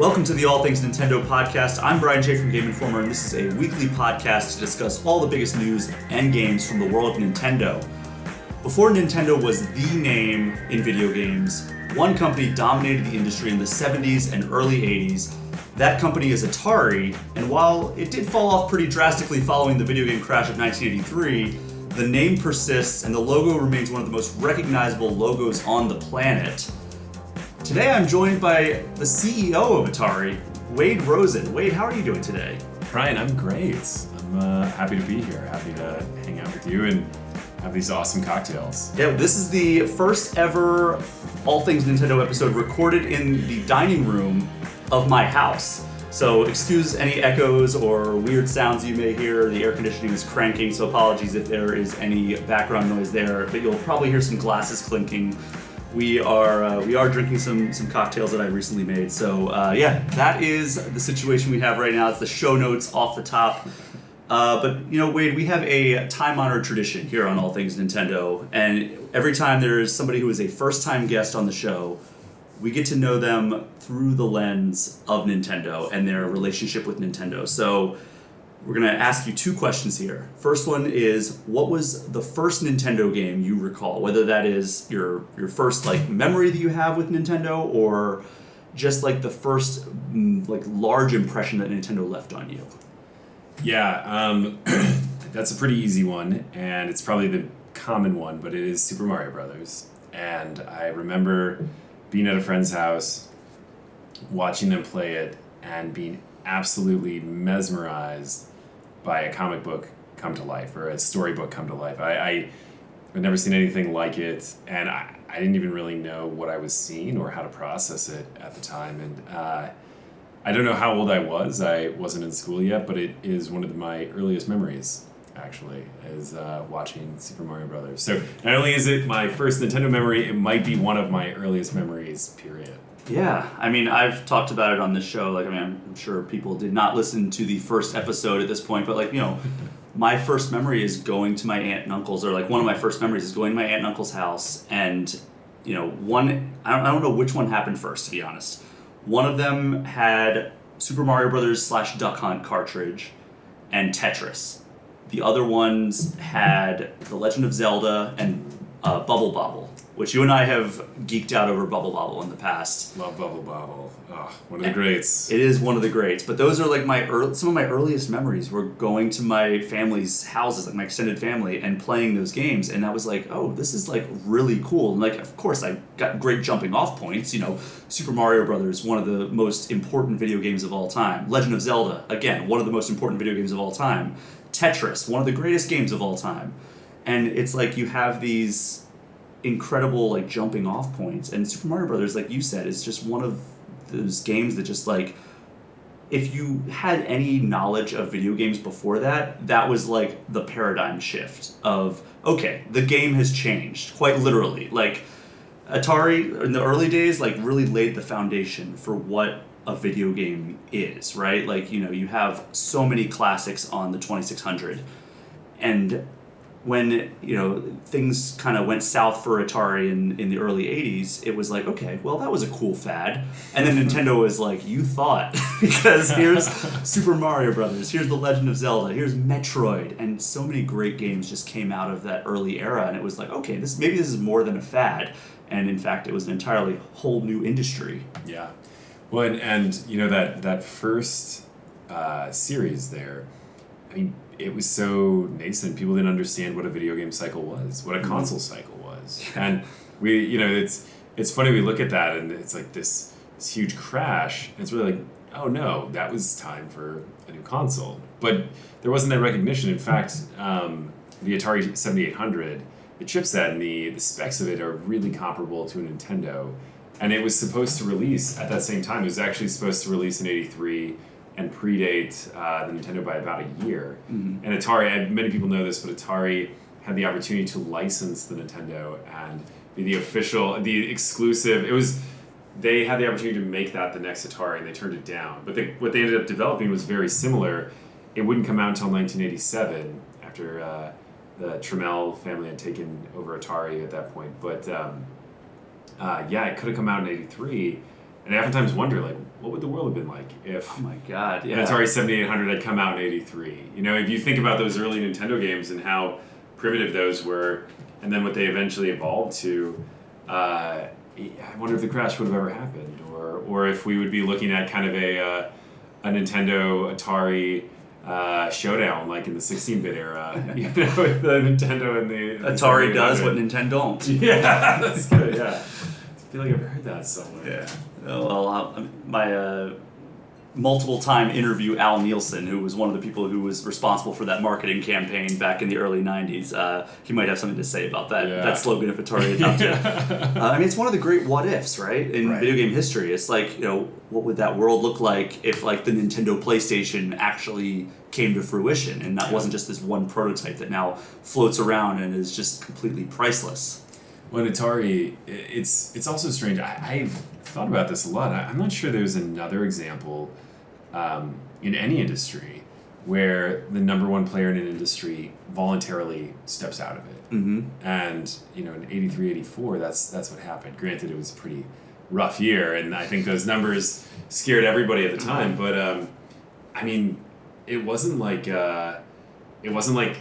Welcome to the All Things Nintendo podcast. I'm Brian Shea from Game Informer, and this is a weekly podcast to discuss all the biggest news and games from the world of Nintendo. Before Nintendo was the name in video games, one company dominated the industry in the 70s and early 80s. That company is Atari, and while it did fall off pretty drastically following the video game crash of 1983, the name persists and the logo remains one of the most recognizable logos on the planet. Today I'm joined by the CEO of Atari, Wade Rosen. Wade, how are you doing today? Brian, I'm great. I'm uh, happy to be here. Happy to hang out with you and have these awesome cocktails. Yeah, this is the first ever All Things Nintendo episode recorded in the dining room of my house. So excuse any echoes or weird sounds you may hear. The air conditioning is cranking, so apologies if there is any background noise there. But you'll probably hear some glasses clinking. We are uh, we are drinking some some cocktails that I recently made. So uh, yeah, that is the situation we have right now. It's the show notes off the top. Uh, but you know, Wade, we have a time-honored tradition here on All Things Nintendo, and every time there is somebody who is a first-time guest on the show, we get to know them through the lens of Nintendo and their relationship with Nintendo. So we're gonna ask you two questions here. First one is, what was the first Nintendo game you recall? Whether that is your your first like memory that you have with Nintendo, or just like the first mm, like large impression that Nintendo left on you. Yeah, um, that's a pretty easy one, and it's probably the common one, but it is Super Mario Brothers. And I remember being at a friend's house, watching them play it, and being absolutely mesmerized by a comic book come to life or a storybook come to life. I, I I'd never seen anything like it, and I, I didn't even really know what I was seeing or how to process it at the time. And uh, I don't know how old I was. I wasn't in school yet, but it is one of my earliest memories. Actually, is uh, watching Super Mario Brothers. So not only is it my first Nintendo memory, it might be one of my earliest memories. Period. Yeah, I mean, I've talked about it on this show. Like, I mean, I'm sure people did not listen to the first episode at this point, but like, you know, my first memory is going to my aunt and uncle's, or like one of my first memories is going to my aunt and uncle's house, and you know, one I don't, I don't know which one happened first, to be honest. One of them had Super Mario Brothers slash Duck Hunt cartridge and Tetris. The other ones had The Legend of Zelda and uh, Bubble Bobble, which you and I have geeked out over Bubble Bobble in the past. Love Bubble Bobble. Oh, one of the greats. It is one of the greats, but those are like my early, some of my earliest memories were going to my family's houses, like my extended family, and playing those games, and that was like, oh, this is like really cool. And like, of course, I got great jumping off points. You know, Super Mario Brothers, one of the most important video games of all time. Legend of Zelda, again, one of the most important video games of all time. Tetris, one of the greatest games of all time. And it's like you have these incredible like jumping off points. And Super Mario Brothers like you said is just one of those games that just like if you had any knowledge of video games before that that was like the paradigm shift of okay the game has changed quite literally. Like Atari in the early days like really laid the foundation for what a video game is right? Like you know you have so many classics on the 2600 and when you know things kind of went south for Atari in, in the early 80s it was like okay well that was a cool fad. And then Nintendo was like you thought because here's Super Mario Brothers here's The Legend of Zelda here's Metroid. And so many great games just came out of that early era and it was like okay this maybe this is more than a fad. And in fact it was an entirely whole new industry. Yeah. Well, and, and you know that that first uh, series there, I mean, it was so nascent. People didn't understand what a video game cycle was, what a console cycle was, and we, you know, it's it's funny we look at that and it's like this this huge crash. And it's really like, oh no, that was time for a new console. But there wasn't that recognition. In fact, um, the Atari seventy eight hundred, the chipset and the the specs of it are really comparable to a Nintendo and it was supposed to release at that same time. It was actually supposed to release in '83 and predate uh, the Nintendo by about a year. Mhm. And Atari, many people know this, but Atari had the opportunity to license the Nintendo and be the official, the exclusive. It was they had the opportunity to make that the next Atari, and they turned it down. But they, what they ended up developing was very similar. It wouldn't come out until 1987 after uh, the Tramiel family had taken over Atari at that point. But um, uh, yeah, it could have come out in '83, and I oftentimes wonder like, what would the world have been like if Oh my god, yeah. Atari 7800 had come out in 83. You know, if you think about those early Nintendo games and how primitive those were, and then what they eventually evolved to, uh, I wonder if the crash would have ever happened, or, or if we would be looking at kind of a, uh, a Nintendo Atari uh, showdown like in the 16-bit era, you know, with the Nintendo and the the Atari does what Nintendo don't. Yeah, that's good. Yeah, I feel like I've heard that somewhere. Yeah. Well, uh, my uh, multiple time interview Al Nilsen, who was one of the people who was responsible for that marketing campaign back in the early '90s, uh, he might have something to say about that Yeah. that slogan if Atari adopted. it. Uh, I mean, it's one of the great what ifs, right? In Right. video game history, it's like you know, what would that world look like if like the Nintendo PlayStation actually came to fruition, and that Yeah. wasn't just this one prototype that now floats around and is just completely priceless. Well, Atari, it's it's also strange. I, I've thought about this a lot. I, I'm not sure there's another example um, in any industry where the number one player in an industry voluntarily steps out of it. Mm-hmm. And you know, in 83, 84, that's that's what happened. Granted, it was a pretty rough year, and I think those numbers scared everybody at the time. But um, I mean, it wasn't like uh, it wasn't like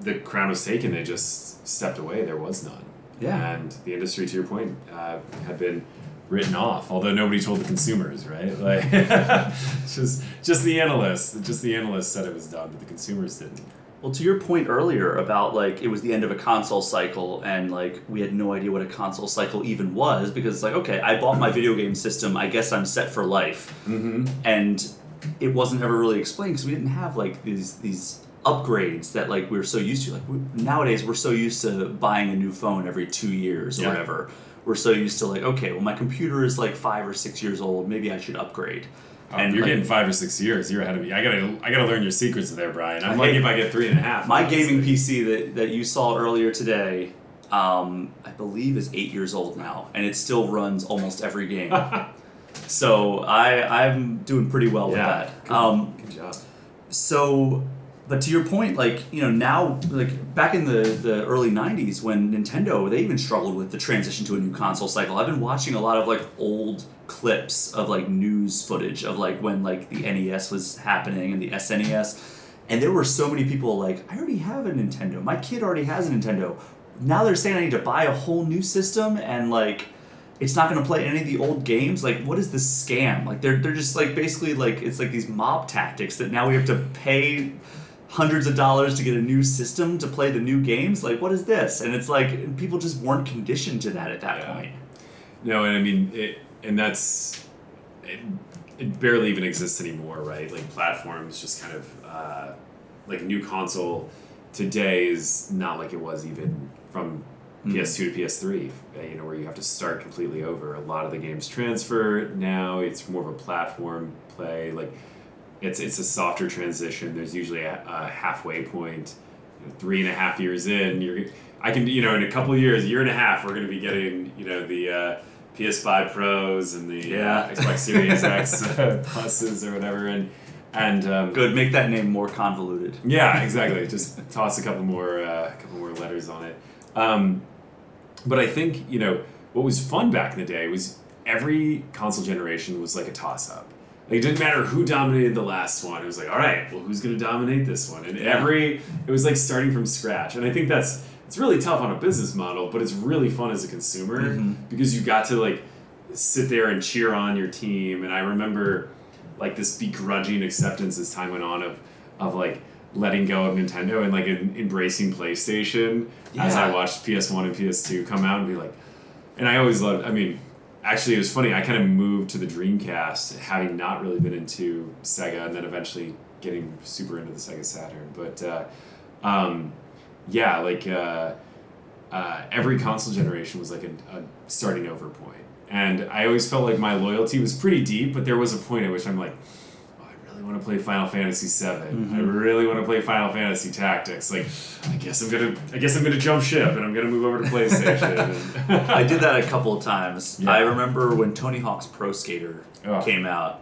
the crown was taken. They just stepped away. There was none. Yeah. And the industry, to your point, uh, had been written off. Although nobody told the consumers, right? Like, just just the analysts, just the analysts said it was done, but the consumers didn't. Well, to your point earlier about like it was the end of a console cycle and like we had no idea what a console cycle even was because it's like okay, I bought my video game system, I guess I'm set for life, Mm-hmm. and it wasn't ever really explained because we didn't have like these these upgrades that like we are so used to. Like we, nowadays, we're so used to buying a new phone every two years or Yeah. whatever. We're so used to like okay, well my computer is like five or six years old, maybe I should upgrade. And you're like, getting five or six years. You're ahead of me. I gotta, I gotta learn your secrets there, Brian. I'm I lucky if I get three and a half. My honestly. gaming PC that, that you saw earlier today, um, I believe is eight years old now, and it still runs almost every game. so I I'm doing pretty well with that. Good, Um, good job. so, but to your point, like you know now, like back in the the early '90s when Nintendo they even struggled with the transition to a new console cycle. I've been watching a lot of like old clips of like news footage of like when like the NES was happening and the SNES, and there were so many people like I already have a Nintendo. My kid already has a Nintendo. Now they're saying I need to buy a whole new system and like it's not going to play any of the old games like what is this scam like they're, they're just like basically like it's like these mob tactics that now we have to pay hundreds of dollars to get a new system to play the new games like what is this and it's like people just weren't conditioned to that at that Yeah. point No, and I mean, it, and that's it, it barely even exists anymore, right? Like platforms just kind of uh, like a new console today is not like it was even from Mhm. PS2 to PS3. uh, You know, where you have to start completely over. A lot of the games transfer now. It's more of a platform play. Like it's it's a softer transition. There's usually a, a halfway point. You know, three and a half years in, you're I can you know in a couple years, year and a half, we're going to be getting you know the uh, PS5 Pros and the Yeah. uh, Xbox Series X uh, pluses or whatever, and and um, good make that name more convoluted yeah, exactly. Just toss a couple more, uh, a couple more letters on it. Um, but I think you know what was fun back in the day was every console generation was like a toss up. Like it didn't matter who dominated the last one. It was like, all right, well, who's going to dominate this one? And Yeah. every it was like starting from scratch. And I think that's it's really tough on a business model, but it's really fun as a consumer Mhm. because you got to like sit there and cheer on your team. And I remember like this begrudging acceptance as time went on of of like letting go of Nintendo and like embracing PlayStation as I watched PS1 and PS2 come out and be like, and I always loved. I mean, actually, it was funny. I kind of moved to the Dreamcast, having not really been into Sega, and then eventually getting super into the Sega Saturn. But uh, um, yeah, like uh, uh, every console generation was like a, a starting over. And I always felt like my loyalty was pretty deep, but there was a point at which I'm like, want to play Final Fantasy VII. I Mhm. really want to play Final Fantasy Tactics. Like, I guess I'm gonna, I guess I'm gonna jump ship and I'm gonna move over to PlayStation. I did that a couple of times. Yeah. I remember when Tony Hawk's Pro Skater Oh. came out.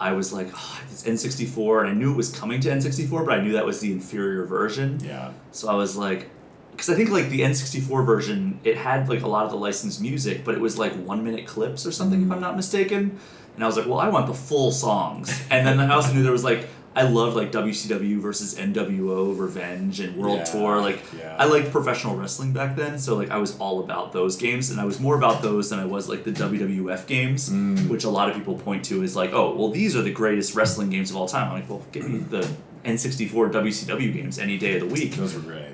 I was like, oh, it's N64, and I knew it was coming to N64, but I knew that was the inferior version. yeah, So I was like, because I think like the N64 version, it had like a lot of the licensed music, but it was like one minute clips or something, if I'm not mistaken. And I was like, well, I want the full songs. And then I also knew there was like, I loved like WCW versus NWO Revenge and World Yeah, Tour. Like, yeah. I liked professional wrestling back then, so like I was all about those games, and I was more about those than I was like the WWF games, Mm. which a lot of people point to as like, oh, well, these are the greatest wrestling games of all time. I'm like, well, give me the N64 WCW games any day of the week. Those were great.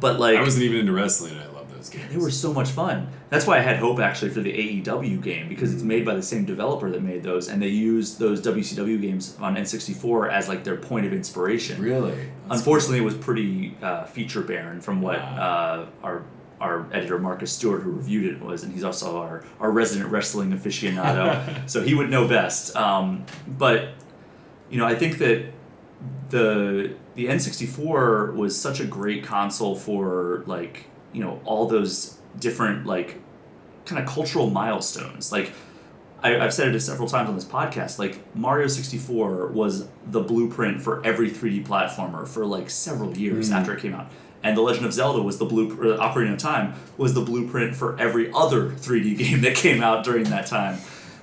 But like, I wasn't even into wrestling, love those games. they were so much fun. That's why I had hope actually for the AEW game because it's made by the same developer that made those, and they used those WCW games on N64 as like their point of inspiration. really. That's Unfortunately, it was pretty uh, feature barren from what Wow. uh, our our editor Marcus Stewart, who reviewed it, was, and he's also our, our resident wrestling aficionado, so he would know best. Um, but you know, I think that the the N64 was such a great console for like you know all those different like kind of cultural milestones. Like I, I've said it several times on this podcast. Like Mario 64 was the blueprint for every 3D platformer for like several years Mm. after it came out. And The Legend of Zelda was the blueprint. Ocarina of Time was the blueprint for every other 3D game that came out during that time.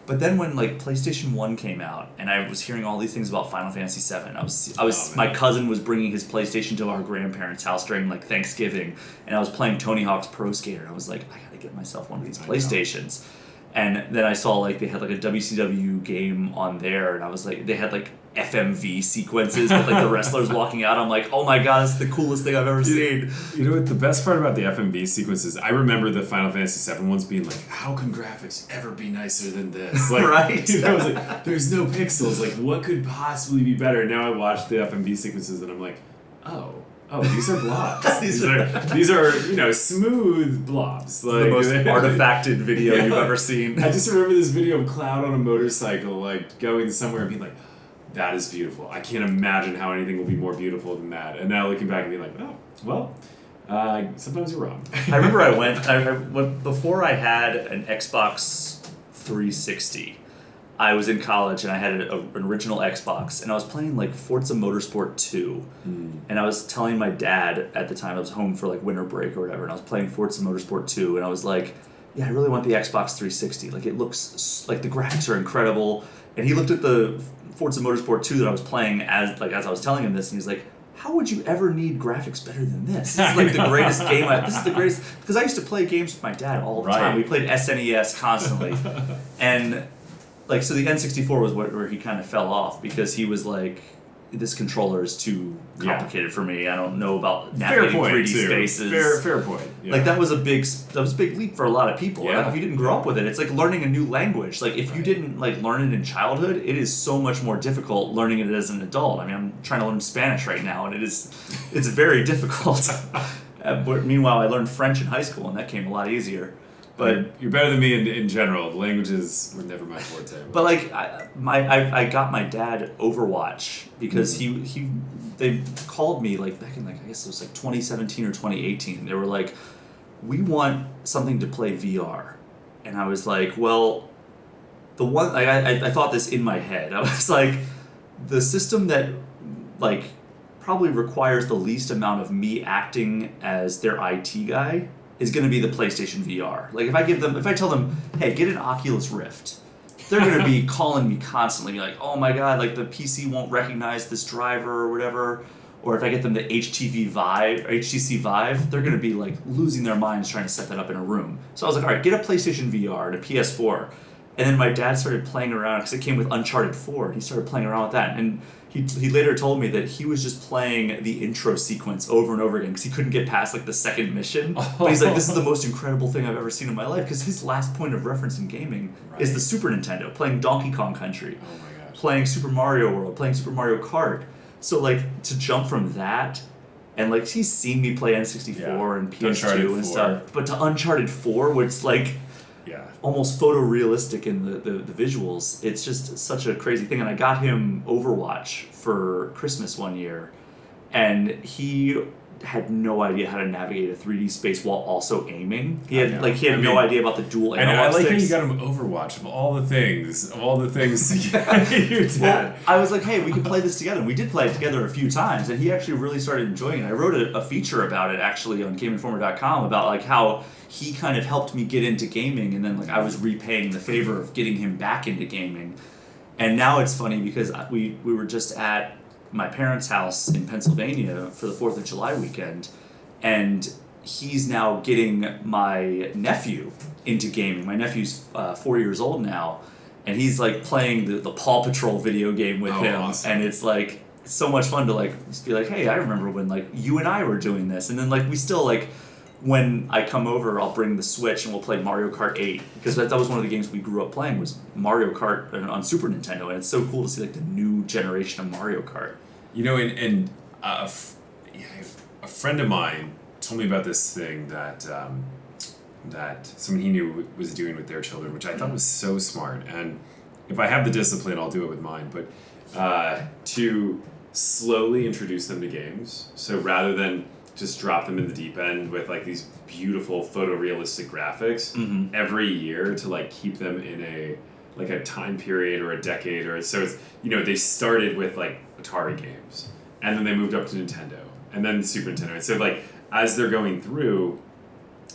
But then when like PlayStation One came out, and I was hearing all these things about Final Fantasy Seven, I was I was Oh, my cousin was bringing his PlayStation to our grandparents' house during like Thanksgiving, and I was playing Tony Hawk's Pro Skater. I was like, I gotta get myself one of these I know. And then I saw like they had like a WCW game on there, and I was like, they had like FMV sequences with like the wrestlers walking out. I'm like, oh my god, it's the coolest thing I've ever seen. You know what? The best part about the FMV sequences, I remember the Final Fantasy VII ones being like, "How can graphics ever be nicer than this?" Like, Right. You know, I was like, "There's no pixels. Like, what could possibly be better?" And now I watch the FMV sequences, and I'm like, "Oh, oh, these are blobs. These these are these are you know smooth blobs. Like the most they- artifacted video Yeah. you've ever seen. I just remember this video of Cloud on a motorcycle, like going somewhere and being like, "That is beautiful. I can't imagine how anything will be more beautiful than that." And now looking back and being like, "Oh, well, uh, sometimes you're wrong." I remember I went, I, I went before I had an Xbox 360. I was in college and I had a, a- an original Xbox and I was playing like Forza Motorsport 2. Hmm. And I was telling my dad at the time I was home for like winter break or whatever, and I was playing Forza Motorsport 2, and I was like, "Yeah, I really want the Xbox 360. Like it looks like the graphics are incredible." And he looked at the Forza Motorsport 2 that I was playing as like as I was telling him this, and he's like, "How would you ever need graphics better than this? This is like the greatest game. I, this is the greatest." Because I used to play games with my dad all the time. We played SNES constantly, and like so the N64 was where, where he kind of fell off because he was like this controller is too Yeah. complicated for me. I don't know about Fair navigating point 3D too. spaces. Fair, fair point. Yeah. Like that was a big that was a big leap for a lot of people. Yeah. Like, if you didn't grow up with it, it's like learning a new language. Like if you didn't like learn it in childhood, it is so much more difficult learning it as an adult. I mean, I'm trying to learn Spanish right now, and it is it's very difficult. uh, but meanwhile, I learned French in high school, and that came a lot easier. But you're better than me in, in general. Languages were never my forte. But like I, my I, I got my dad Overwatch because he he they called me like back in like I guess it was like 2017 or 2018. They were like, we want something to play VR, and I was like, well, the one I I, I thought this in my head. I was like, the system that like probably requires the least amount of me acting as their IT guy is going to be the PlayStation VR. Like if I give them, if I tell them, hey, get an Oculus Rift, they're going to be calling me constantly, be like, oh my god, like the PC won't recognize this driver or whatever. Or if I get them the HTV Vive, or HTC Vive, they're going to be like losing their minds trying to set that up in a room. So I was like, all right, get a PlayStation VR and a PS4. And then my dad started playing around because it came with Uncharted 4, and he started playing around with that. And he, he later told me that he was just playing the intro sequence over and over again because he couldn't get past like the second mission. But he's like, this is the most incredible thing I've ever seen in my life because his last point of reference in gaming is the Super Nintendo, playing Donkey Kong Country, oh playing Super Mario World, playing Super Mario Kart. So like to jump from that. And like he's seen me play N64 Yeah. and To PS2 and stuff, but to Uncharted 4, where it's like Yeah. almost photorealistic in the, the, the visuals. It's just such a crazy thing. And I got him Overwatch for Christmas one year, and he had no idea how to navigate a 3D space while also aiming. He had like he had I no mean- idea about the dual And I analog like how you got him Overwatch of all the things, of all the things to get your Well. I was like, hey, we can play this together. And we did play it together a few times, and he actually really started enjoying it. I wrote a, a feature about it actually on GameInformer.com about like how he kind of helped me get into gaming, and then like I was repaying the favor of getting him back into gaming. And now it's funny because uh, we we were just at my parents' house in Pennsylvania for the Fourth of July weekend, and he's now getting my nephew into gaming. My nephew's uh, four years old now, and he's like playing the, the Paw Patrol video game with Oh, him, awesome. and it's like it's so much fun to like just be like, hey, I remember when like you and I were doing this, and then like we still like. When I come over, I'll bring the Switch and we'll play Mario Kart 8 because that, that was one of the games we grew up playing was Mario Kart on- on Super Nintendo, and it's so cool to see like the new generation of Mario Kart. You know, and, and uh, a friend of mine told me about this thing that um, that someone he knew was doing with their children, which I thought was so smart. And if I have the discipline, I'll do it with mine. But uh, to slowly introduce them to games, so rather than just drop them in the deep end with like these beautiful photorealistic graphics Mhm. every year to like keep them in a like a time period or a decade or so it's you know they started with like Atari games and then they moved up to Nintendo and then Super Nintendo and so like as they're going through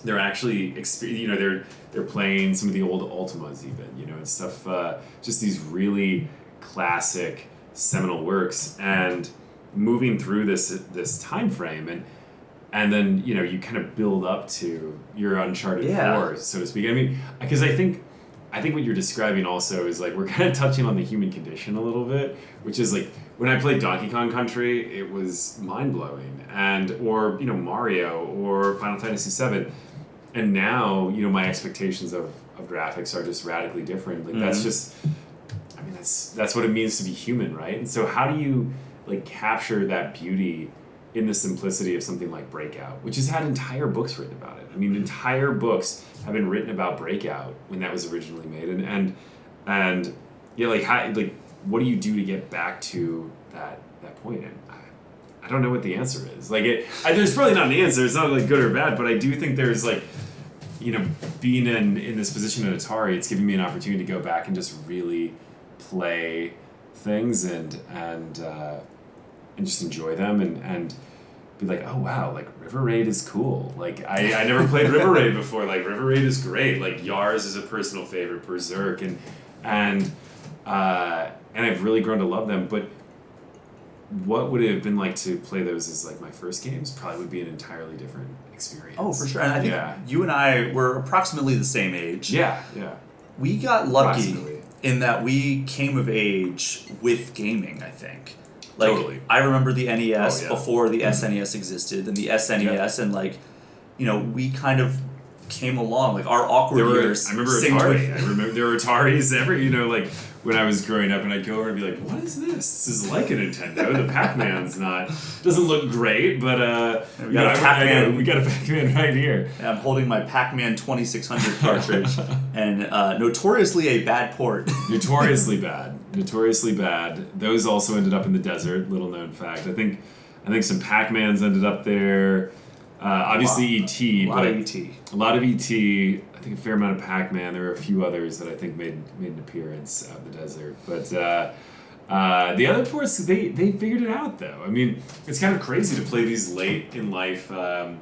they're actually you know they're they're playing some of the old Ultimas even you know and stuff uh, just these really classic seminal works and moving through this this time frame and and then you know you kind of build up to your Uncharted Yeah. Four so to speak I mean because I think I think what you're describing also is like we're kind of touching on the human condition a little bit, which is like when I played Donkey Kong Country, it was mind blowing, and or you know Mario or Final Fantasy VII, and now you know my expectations of, of graphics are just radically different. Like that's Mhm. just, I mean that's that's what it means to be human, right? And so how do you like capture that beauty? In the simplicity of something like Breakout, which has had entire books written about it. I mean, entire books have been written about Breakout when that was originally made, and and and yeah, like how like what do you do to get back to that that point? And I, I don't know what the answer is. Like it, I, there's probably not an answer. It's not like good or bad, but I do think there's like you know being in in this position at Atari, it's giving me an opportunity to go back and just really play things and and. Uh, and just enjoy them and, and be like, oh wow, like River Raid is cool. Like I, I never played River Raid before. Like River Raid is great. Like Yars is a personal favorite, Berzerk and and uh, and I've really grown to love them. But what would it have been like to play those as like my first games? Probably would be an entirely different experience. Oh, for sure. And I think Yeah. you and I were approximately the same age. Yeah, yeah. We got lucky in that we came of age with gaming, I think. Like Totally. I remember the NES Oh, yeah. before the mm-hmm. SNES existed and the SNES and like you know, we kind of came along like our awkward There were, years. I remember Atari. with- I remember there were Ataris every, you know, like when I was growing up, and I'd go over and be like, "What is this? This is like a Nintendo. The Pac-Man's not doesn't look great, but uh, We you got know, a Pac-Man. we got a Pac-Man right here. And I'm holding my Pac-Man 2600 cartridge and uh, notoriously a bad port. Notoriously bad. Notoriously bad. Those also ended up in the desert. Little known fact. I think, I think some Pac-Mans ended up there. Uh, obviously, Wow. ET, a lot but of ET. a lot of ET. I think a fair amount of Pac-Man. There were a few others that I think made made an appearance out in the desert. But uh, uh, the other ports, they they figured it out though. I mean, it's kind of crazy to play these late in life um,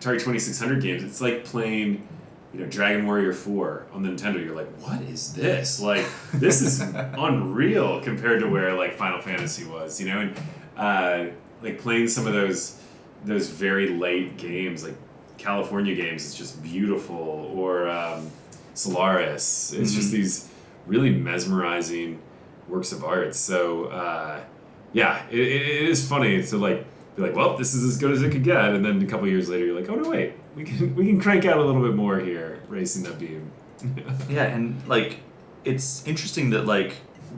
Atari Twenty Six Hundred games. It's like playing. You know, Dragon Warrior 4 on the Nintendo, you're like, what is this? Like, this is unreal compared to where, like, Final Fantasy was, you know? And, uh, like, playing some of those those very late games, like California games, is just beautiful, or um, Solaris. It's just Mhm. these really mesmerizing works of art. So uh, yeah, it, it, it is funny to like be like, well, this is as good as it could get, and then a couple years later, you're like, oh no, wait, we can we can crank out a little bit more here, racing that beam. Yeah, and like it's interesting that like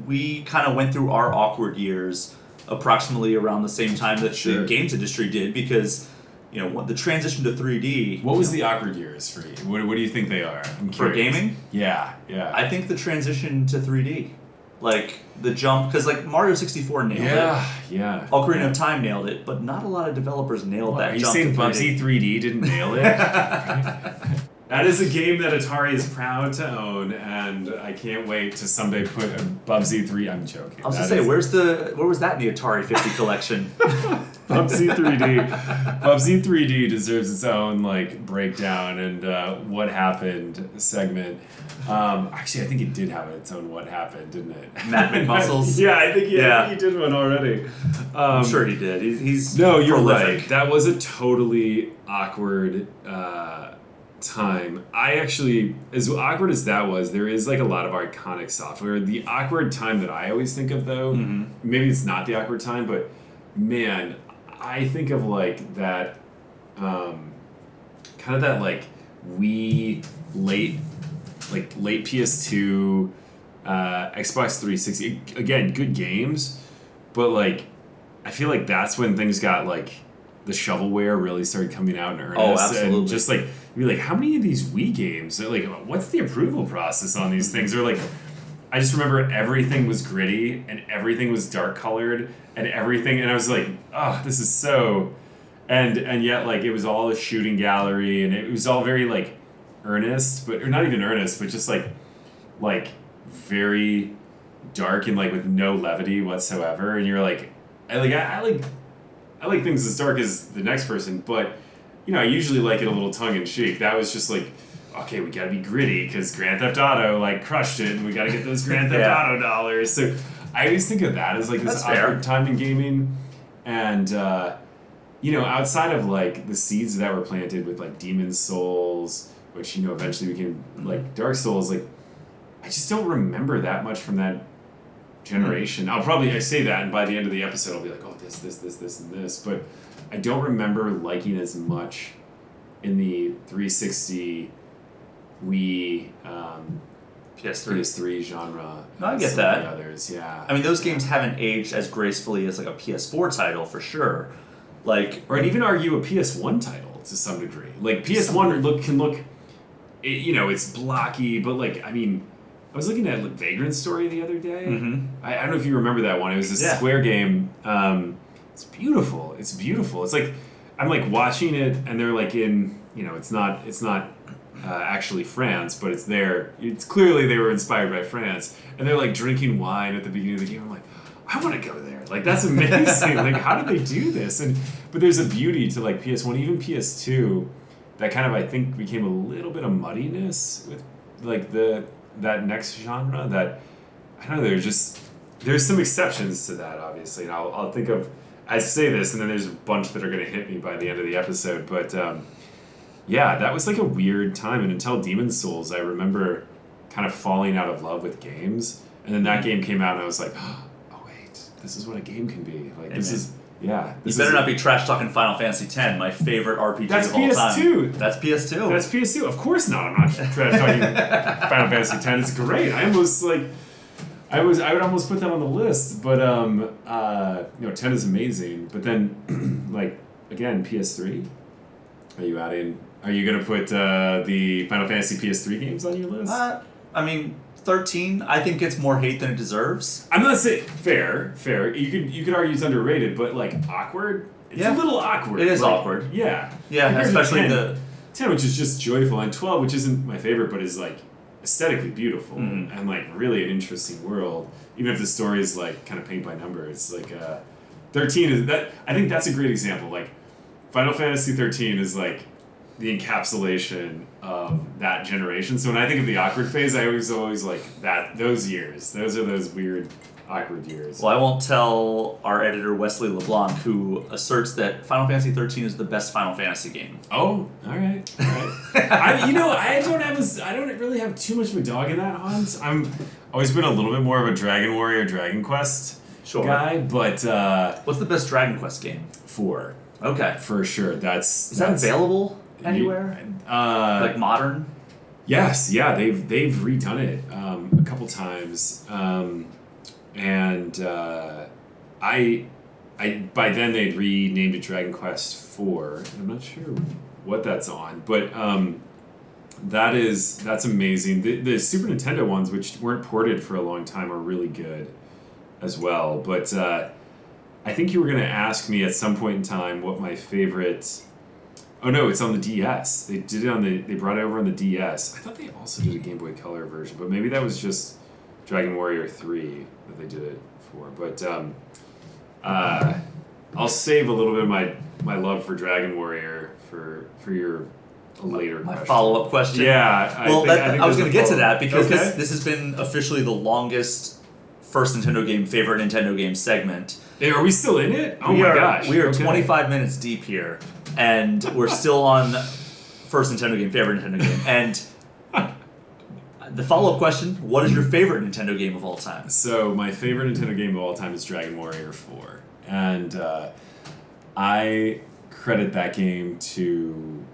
we kind of went through our awkward years approximately around the same time that Sure. the games industry did because you know what the transition to 3D. what was the awkward years for you? What, what do you think they are? I'm for curious. gaming? Yeah, yeah. I think the transition to 3D Like the jump, because like Mario 64 nailed it. Yeah, yeah. Ocarina of Time nailed it, but not a lot of developers nailed What, that are you jump. saying to 3D. Bubsy 3D didn't nail it? that is a game that Atari is proud to own, and I can't wait to someday put a Bubsy 3. I'm joking. I was gonna say, where's the where was that in the Atari 50 collection? Bubsy 3D. Bubsy 3D deserves its own like breakdown and uh, what happened segment. Um, actually, I think it did have its own what happened, didn't it? Matt McMuscles? yeah, I think yeah, Yeah. he did one already. Um, I'm sure he did. He's, he's No, you're prolific. right. That was a totally awkward uh, time. I actually, as awkward as that was, there is like a lot of iconic software. The awkward time that I always think of, though, Mhm. maybe it's not the awkward time, but man, I think of like that, um, kind of that like Wii late, like late PS2, uh, Xbox 360. Again, good games, but like I feel like that's when things got like the shovelware really started coming out in earnest. Oh, absolutely. And just like be like, how many of these Wii games? Like, what's the approval process on these things? Or like, I just remember everything was gritty and everything was dark colored and everything, and I was like, oh, this is so. And and yet like it was all a shooting gallery and it was all very like earnest, but or not even earnest, but just like like very dark and like with no levity whatsoever. And you're like, I like I, I like I like things as dark as the next person, but you know I usually like it a little tongue in cheek. That was just like. Okay, we gotta be gritty because Grand Theft Auto like crushed it, and we gotta get those Grand Theft Yeah. Auto dollars. So I always think of that as like this awkward time in gaming, and uh, you know, outside of like the seeds that were planted with like Demon Souls, which you know eventually became like Dark Souls, like I just don't remember that much from that generation. I'll probably I say that, and by the end of the episode, I'll be like, oh, this, this, this, this, and this. But I don't remember liking as much in the 360 Wii um, PS3. PS3 genre. No, I get that. The others, yeah. I mean, those games haven't aged as gracefully as like a PS4 title for sure. Like, or I'd even argue a PS1 title to some degree. Like PS1 look can look, it, you know, it's blocky, but like I mean, I was looking at like, Vagrant Story the other day. Mhm. I, I don't know if you remember that one. It was a Yeah. Square game. Um, it's beautiful. It's beautiful. It's like I'm like watching it, and they're like in you know, it's not it's not uh, actually France, but it's there. It's clearly they were inspired by France, and they're like drinking wine at the beginning of the game. I'm like, I want to go there. Like that's amazing. like how did they do this? And but there's a beauty to like PS1, even PS2, that kind of I think became a little bit of muddiness with like the that next genre. That I don't know. There's just there's some exceptions to that, obviously, and I'll I'll think of. I say this, and then there's a bunch that are going to hit me by the end of the episode, but. Um, yeah, that was like a weird time. And until Demon Souls, I remember kind of falling out of love with games. And then that game came out, and I was like, oh, wait, this is what a game can be. Like, Hey, this is, yeah. you This better not be trash talking Final Fantasy X, my favorite RPG That's of all time. PS2. That's PS2. That's PS2. Of course not. I'm not trash talking Final Fantasy X. It's great. I almost like. I was I would almost put that on the list, but um uh you know ten is amazing. But then like again PS3. Are you adding? Are you gonna put uh, the Final Fantasy PS3 games on your list? Uh, I mean, 13, I think gets more hate than it deserves. I'm not saying fair, fair. You could you could argue it's underrated, but like awkward. It's Yeah. a little awkward. It is Like, awkward. Yeah. Yeah, especially 10. the. 10 which is just joyful and 12 which isn't my favorite but is like aesthetically beautiful Mhm. and like really an interesting world even if the story is like kind of paint by numbers like uh 13 is that i think that's a great example like final fantasy 13 is like the encapsulation of that generation so when i think of the awkward phase i always always like that those years those are those weird awkward years Well, I won't tell our editor Wesley LeBlanc, who asserts that Final Fantasy 13 is the best Final Fantasy game. Oh, all right, all right. I, you know, I don't have a, I don't really have too much of a dog in that hunt. I'm always been a little bit more of a Dragon Warrior, Dragon Quest Sure. guy, but uh, What's the best Dragon Quest game? four Okay. for sure. That's Is that available anywhere? Uh, like modern? Yes, yeah, they've they've redone it um, a couple times, um, and uh, I, I by then they'd renamed it Dragon Quest Four. I'm not sure what that's on, but um, That is that's amazing. The, the Super Nintendo ones, which weren't ported for a long time, are really good as well. But uh, I think you were going to ask me at some point in time what my favorite. Oh no, it's on the DS. They did it on the. They brought it over on the DS. I thought they also did a Game Boy Color version, but maybe that was just Dragon Warrior Three that they did it for. But um, uh, I'll save a little bit of my my love for Dragon Warrior for for your later My question. follow up question. Yeah. I well, think, that, I, I, was going to get to that because okay. this, this has been officially the longest first Nintendo game, favorite Nintendo game segment. Hey, are we still in it? Oh we my are, gosh. We are okay. 25 minutes deep here, and we're still on first Nintendo game, favorite Nintendo game. And the follow up question what is your favorite Nintendo game of all time? So my favorite Nintendo game of all time is Dragon Warrior Four, and uh, I credit that game to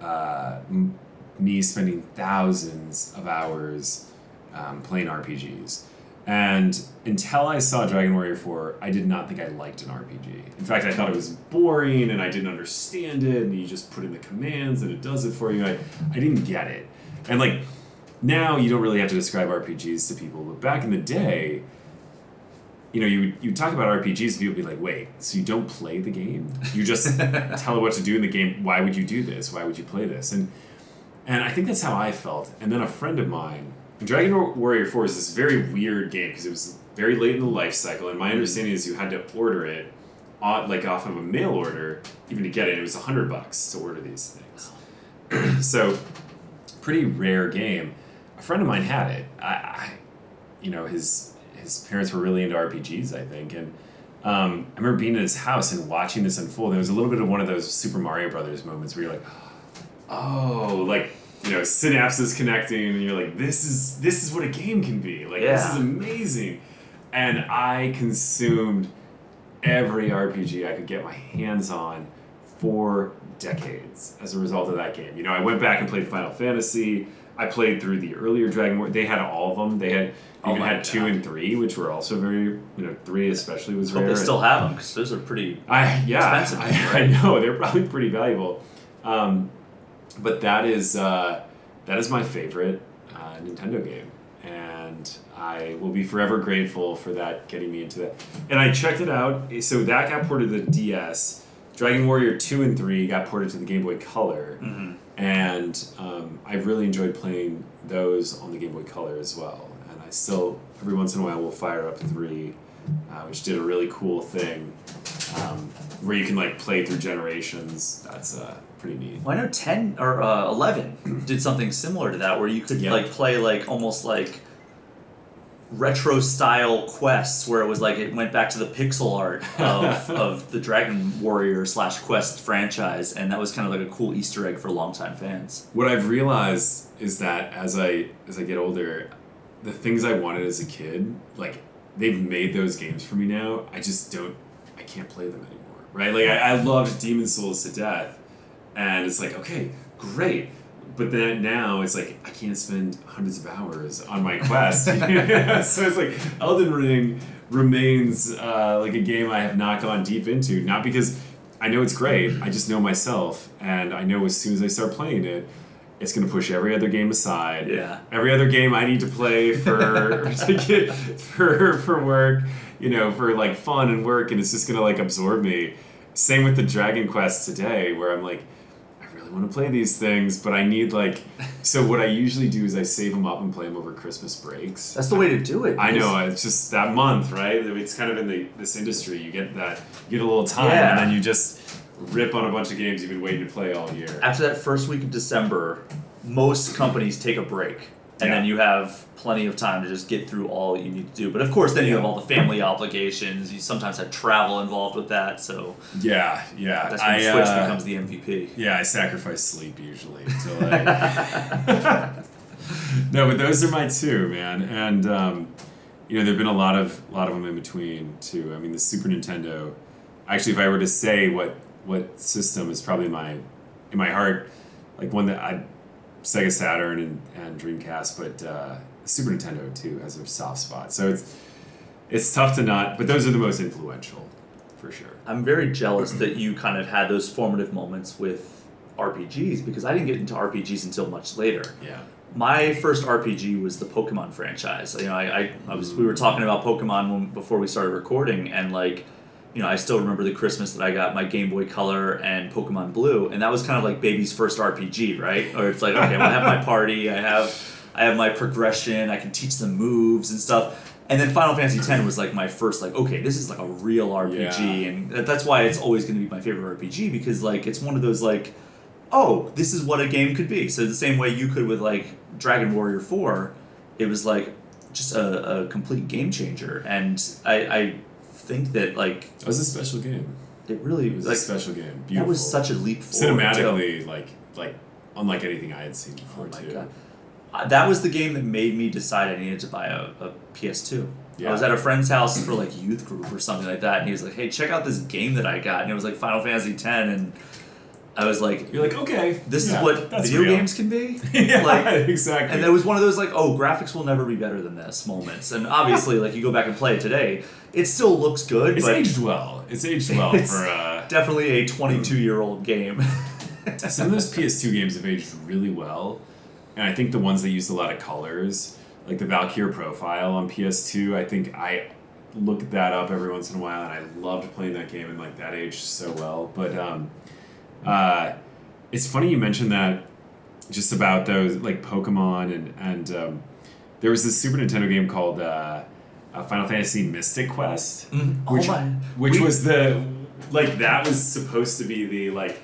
uh, m- me spending thousands of hours um, playing RPGs. And until I saw Dragon Warrior 4, I did not think I liked an RPG. In fact, I thought it was boring and I didn't understand it, and you just put in the commands and it does it for you. I, I didn't get it. And like, now you don't really have to describe RPGs to people, but back in the day, you know, you you talk about RPGs, and people would be like, "Wait, so you don't play the game? You just tell it what to do in the game? Why would you do this? Why would you play this?" And and I think that's how I felt. And then a friend of mine, Dragon Warrior Four is this very weird game because it was very late in the life cycle, and my understanding is you had to order it, on, like off of a mail order, even to get it. It was a hundred bucks to order these things. so, pretty rare game. A friend of mine had it. I, I you know, his his parents were really into RPGs, I think, and um, I remember being at his house and watching this unfold. There was a little bit of one of those Super Mario Brothers moments where you're like, oh, like you know, synapses connecting, and you're like, this is this is what a game can be. Like this is amazing, and I consumed every RPG I could get my hands on for decades as a result of that game. You know, I went back and played Final Fantasy. I played through the earlier Dragon War. They had all of them. They had Oh even my had two God. and three, which were also very you know three especially was Hope rare. they still have them because those are pretty. I yeah, expensive, I, I know they're probably pretty valuable, um, but that is uh, that is my favorite uh, Nintendo game, and I will be forever grateful for that getting me into that. And I checked it out. So that got ported to the DS. Dragon Warrior two and three got ported to the Game Boy Color, Mhm. and um, I really enjoyed playing those on the Game Boy Color as well. And I still every once in a while will fire up three, uh, which did a really cool thing um, where you can like play through generations. That's uh, pretty neat. Well, I know ten or uh, eleven did something similar to that, where you could Yeah. like play like almost like retro style quests, where it was like it went back to the pixel art of, of the Dragon Warrior slash Quest franchise, and that was kind of like a cool Easter egg for longtime fans. What I've realized is that as I as I get older, the things I wanted as a kid, like they've made those games for me now. I just don't, I can't play them anymore. Right? Like I, I loved Demon Souls to death, and it's like okay, great. But then now it's like I can't spend hundreds of hours on my quest. so it's like Elden Ring remains uh, like a game I have not gone deep into. Not because I know it's great. I just know myself, and I know as soon as I start playing it, it's going to push every other game aside. Yeah. Every other game I need to play for to get for for work, you know, for like fun and work, and it's just going to like absorb me. Same with the Dragon Quest today, where I'm like, want to play these things, but I need like. So what I usually do is I save them up and play them over Christmas breaks. That's the way to do it. I know it's just that month, right? It's kind of in the this industry. You get that, you get a little time, Yeah. and then you just rip on a bunch of games you've been waiting to play all year. After that first week of December, most companies take a break, and Yeah. then you have plenty of time to just get through all you need to do. But of course, then you have all the family obligations. You sometimes have travel involved with that, so Yeah, yeah. that's when I, Switch uh, becomes the MVP. Yeah, I sacrifice sleep usually I. no, but those are my two, man, and um, you know there've been a lot of a lot of them in between too. I mean, the Super Nintendo. Actually, if I were to say what what system is probably my in my heart, like one that I Sega Saturn and, and Dreamcast, but uh, Super Nintendo too has a soft spot. So it's it's tough to not, but those are the most influential, for sure. I'm very jealous that you kind of had those formative moments with RPGs because I didn't get into RPGs until much later. Yeah. My first RPG was the Pokemon franchise. You know, I, I, I was we were talking about Pokemon when, before we started recording, and like, you know, I still remember the Christmas that I got my Game Boy Color and Pokemon Blue, and that was kind of like baby's first RPG, right? Or it's like, okay, well, I have my party, I have, I have my progression, I can teach them moves and stuff. And then Final Fantasy X was like my first, like, okay, this is like a real RPG, Yeah. and that- that's why it's always going to be my favorite RPG because like it's one of those like oh, this is what a game could be. So the same way you could with like Dragon Warrior Four, it was like just a, a complete game changer. And I, I think that like It was a special game. it really It was like a special game. Beautiful. that was such a leap forward. cinematically like like unlike anything I had seen before Oh my too. god. Uh, that was the game that made me decide I needed to buy a, a PS2. I was at a friend's house for like youth group or something like that, and he was like, "Hey, check out this game that I got," and it was like Final Fantasy X, and I was like, You're like, okay, "This yeah, is what video real. games can be." yeah, like, exactly. And there was one of those like, oh, graphics will never be better than this moments. And obviously, like you go back and play it today, it still looks good, it's aged well. It's aged well It's- for uh, definitely a 22 year old game. some of those PS2 games have aged really well, and I think the ones that used a lot of colors, like the Valkyrie profile on PS2, I think I look that up every once in a while, and I loved playing that game, and like that aged so well. But um, uh, it's funny you mentioned that just about those like Pokemon and and um, there was this Super Nintendo game called uh, uh, Final Fantasy Mystic Quest oh which, my. which We- was the like that was supposed to be the like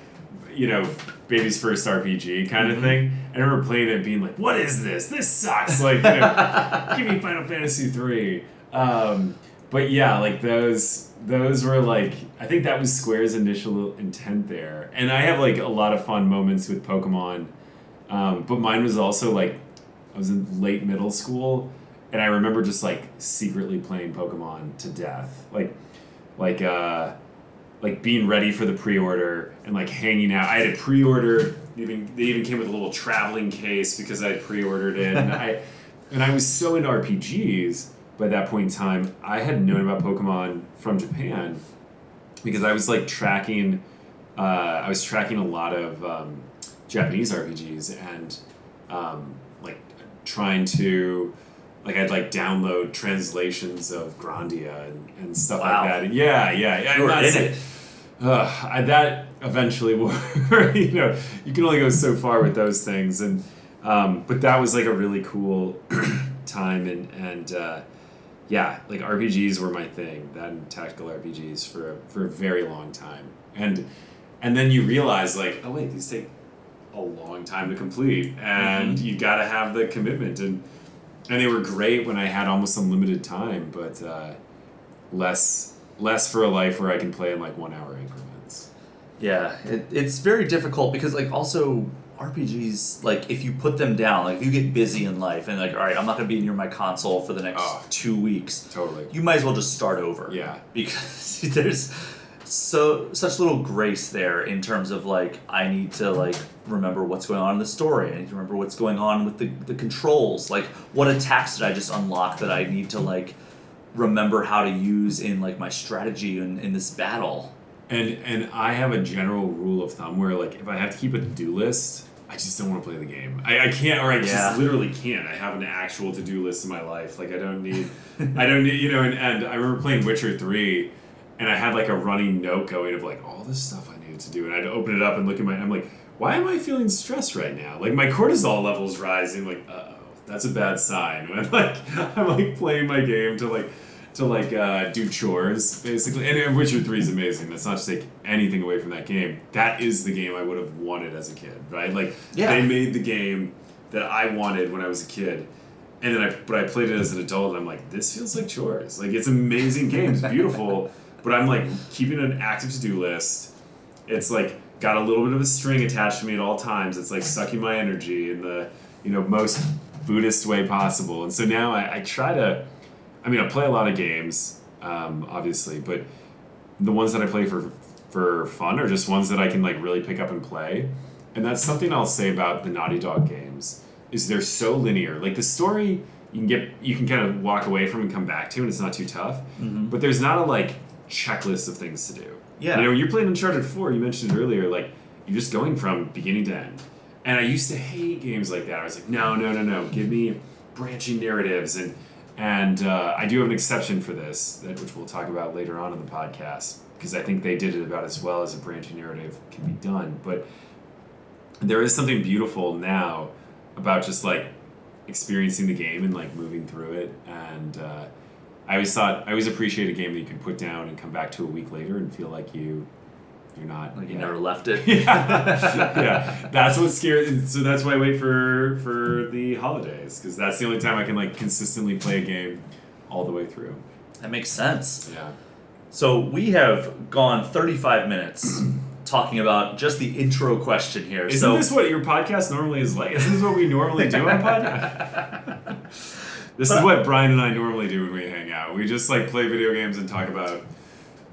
you know baby's first RPG kind of Mhm. thing. I remember playing it being like, "What is this? This sucks!" Like, you know, give me Final Fantasy three. Um, but yeah, like those those were like I think that was Square's initial intent there, and I have like a lot of fun moments with Pokemon. Um, but mine was also like I was in late middle school, and I remember just like secretly playing Pokemon to death, like like uh, like being ready for the pre-order and like hanging out. I had a pre-order. Even they even came with a little traveling case because I had pre-ordered it, and I and I was so into RPGs by that point in time. I had known about Pokemon from Japan because I was like tracking. Uh, I was tracking a lot of um, Japanese RPGs and um, like trying to like I'd like download translations of Grandia and, and stuff Wow. like that. Yeah, yeah, yeah. I'm not in saying- it. Ugh, I, that eventually will, you know, you can only go so far with those things, and um, but that was like a really cool time, and and uh, yeah, like RPGs were my thing. That and tactical RPGs for a, for a very long time, and and then you realize like, oh wait, these take a long time to complete, and you got to have the commitment, and and they were great when I had almost unlimited time, but uh, less less for a life where I can play in like one hour increments. Yeah, it, it's very difficult because like also RPGs like if you put them down like if you get busy in life and like all right I'm not gonna be near my console for the next Oh. two weeks Totally. you might as well just start over Yeah. because there's so such little grace there in terms of like I need to like remember what's going on in the story I need to remember what's going on with the, the controls like what attacks did I just unlock that I need to like remember how to use in like my strategy in, in this battle And and I have a general rule of thumb where like if I have to keep a to-do list, I just don't want to play the game. I, I can't or I Yeah. just literally can't. I have an actual to-do list in my life. Like I don't need I don't need you know and, and I remember playing Witcher 3 and I had like a running note going of like all this stuff I needed to do and I'd open it up and look at my I'm like, why am I feeling stressed right now? Like my cortisol levels rising, like, uh oh, that's a bad sign. When I'm like I'm like playing my game to like to like uh, do chores basically. And, and Witcher Three is amazing. That's not to take anything away from that game. That is the game I would have wanted as a kid, right? Like Yeah. they made the game that I wanted when I was a kid. And then I, but I played it as an adult, and I'm like, this feels like chores. Like it's amazing game, it's beautiful, but I'm like keeping an active to do list. It's like got a little bit of a string attached to me at all times. It's like sucking my energy in the you know most Buddhist way possible. And so now I, I try to. I mean, I play a lot of games, um, obviously, but the ones that I play for for fun are just ones that I can like really pick up and play. And that's something I'll say about the Naughty Dog games is they're so linear. Like the story you can get you can kind of walk away from and come back to and it's not too tough. But there's not a like checklist of things to do. Yeah. You know, when you're playing Uncharted 4, you mentioned it earlier, like you're just going from beginning to end. And I used to hate games like that. I was like, no, no, no, no, give me branching narratives and and uh, I do have an exception for this, that which we'll talk about later on in the podcast, because I think they did it about as well as a branching narrative can be done. But there is something beautiful now about just like experiencing the game and like moving through it. And uh, I always thought I always appreciate a game that you can put down and come back to a week later and feel like you you're not Like you yeah. never left it. yeah, yeah. That's what scares. So that's why I wait for for the holidays because that's the only time I can like consistently play a game all the way through. That makes sense. Yeah. So we have gone 35 minutes talking about just the intro question here. Isn't so this what your podcast normally is like? Isn't this what we normally do on podcast? this is what Brian and I normally do when we hang out. We just like play video games and talk about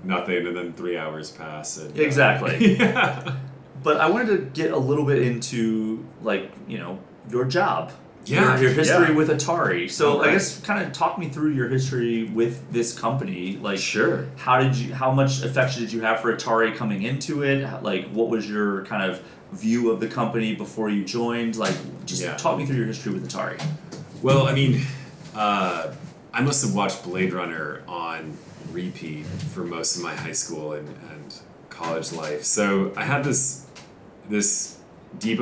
nothing, and then three hours pass. And, uh, Exactly. yeah. but I wanted to get a little bit into like, you know, your job. Yeah, Your, your history yeah. with Atari. So I guess kind of talk me through your history with this company. Like Sure. how did you how much affection did you have for Atari coming into it? Like what was your kind of view of the company before you joined? Like just Yeah. talk me through your history with Atari. Well, I mean, uh, I must have watched Blade Runner on repeat for most of my high school and, and college life. So I had this this deep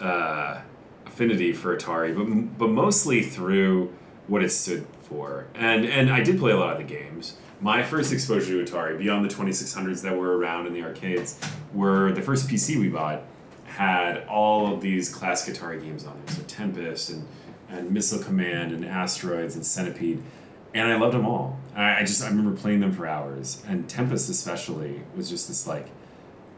uh, affinity for Atari, but but mostly through what it stood for. And and I did play a lot of the games. My first exposure to Atari, beyond the 2600s that were around in the arcades, were the first PC we bought had all of these classic Atari games on there. So Tempest and, and Missile Command and Asteroids and Centipede. And I loved them all. I, I just, I remember playing them for hours. And Tempest especially was just this like,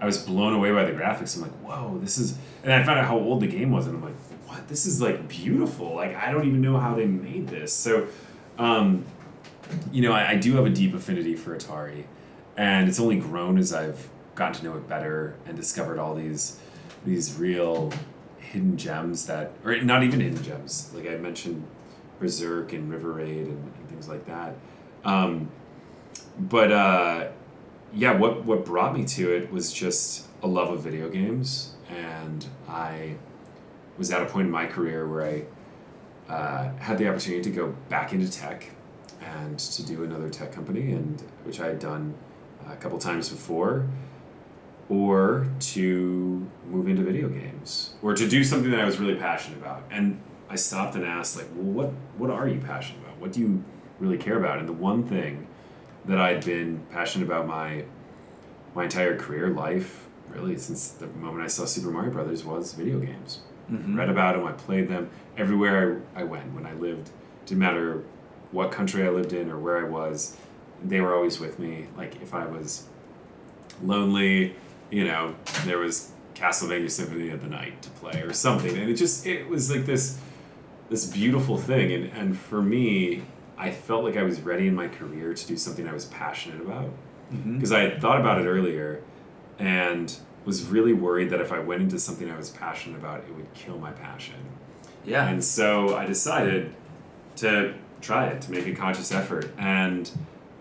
I was blown away by the graphics. I'm like, whoa, this is, and I found out how old the game was. And I'm like, what? This is like beautiful. Like, I don't even know how they made this. So, um, you know, I, I do have a deep affinity for Atari, and it's only grown as I've gotten to know it better and discovered all these these real hidden gems that, or not even hidden gems. Like I mentioned, Berzerk and River Raid and, and things like that. Um, but uh, yeah, what what brought me to it was just a love of video games, and I was at a point in my career where I uh, had the opportunity to go back into tech and to do another tech company, and which I had done a couple times before, or to move into video games, or to do something that I was really passionate about. And I stopped and asked, like, well, what what are you passionate about? What do you really care about? And the one thing that I'd been passionate about my my entire career life, really since the moment I saw Super Mario Brothers, was video games Mm-hmm. read about them. I played them everywhere I, I went. When I lived, didn't matter what country I lived in or where I was, they were always with me. Like if I was lonely, you know, there was Castlevania Symphony of the Night to play or something, and it just it was like this this beautiful thing. And and for me, I felt like I was ready in my career to do something I was passionate about Mm-hmm. because I had thought about it earlier and was really worried that if I went into something I was passionate about, it would kill my passion. Yeah. And so I decided to try it, to make a conscious effort. And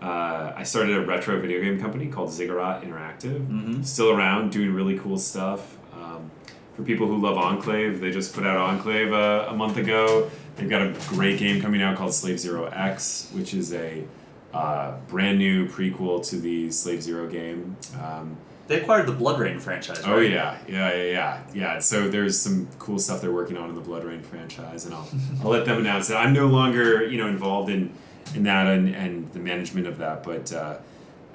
uh, I started a retro video game company called Ziggurat Interactive. Mhm. Still around, doing really cool stuff. Um, for people who love Enclave, they just put out Enclave uh, a month ago. They've got a great game coming out called Slave Zero X, which is a uh, brand new prequel to the Slave Zero game. Um, They acquired the BloodRayne franchise, right? Oh yeah, yeah, yeah, yeah, yeah. So there's some cool stuff they're working on in the BloodRayne franchise, and I'll I'll let them announce it. I'm no longer you know involved in in that and, and the management of that, but uh,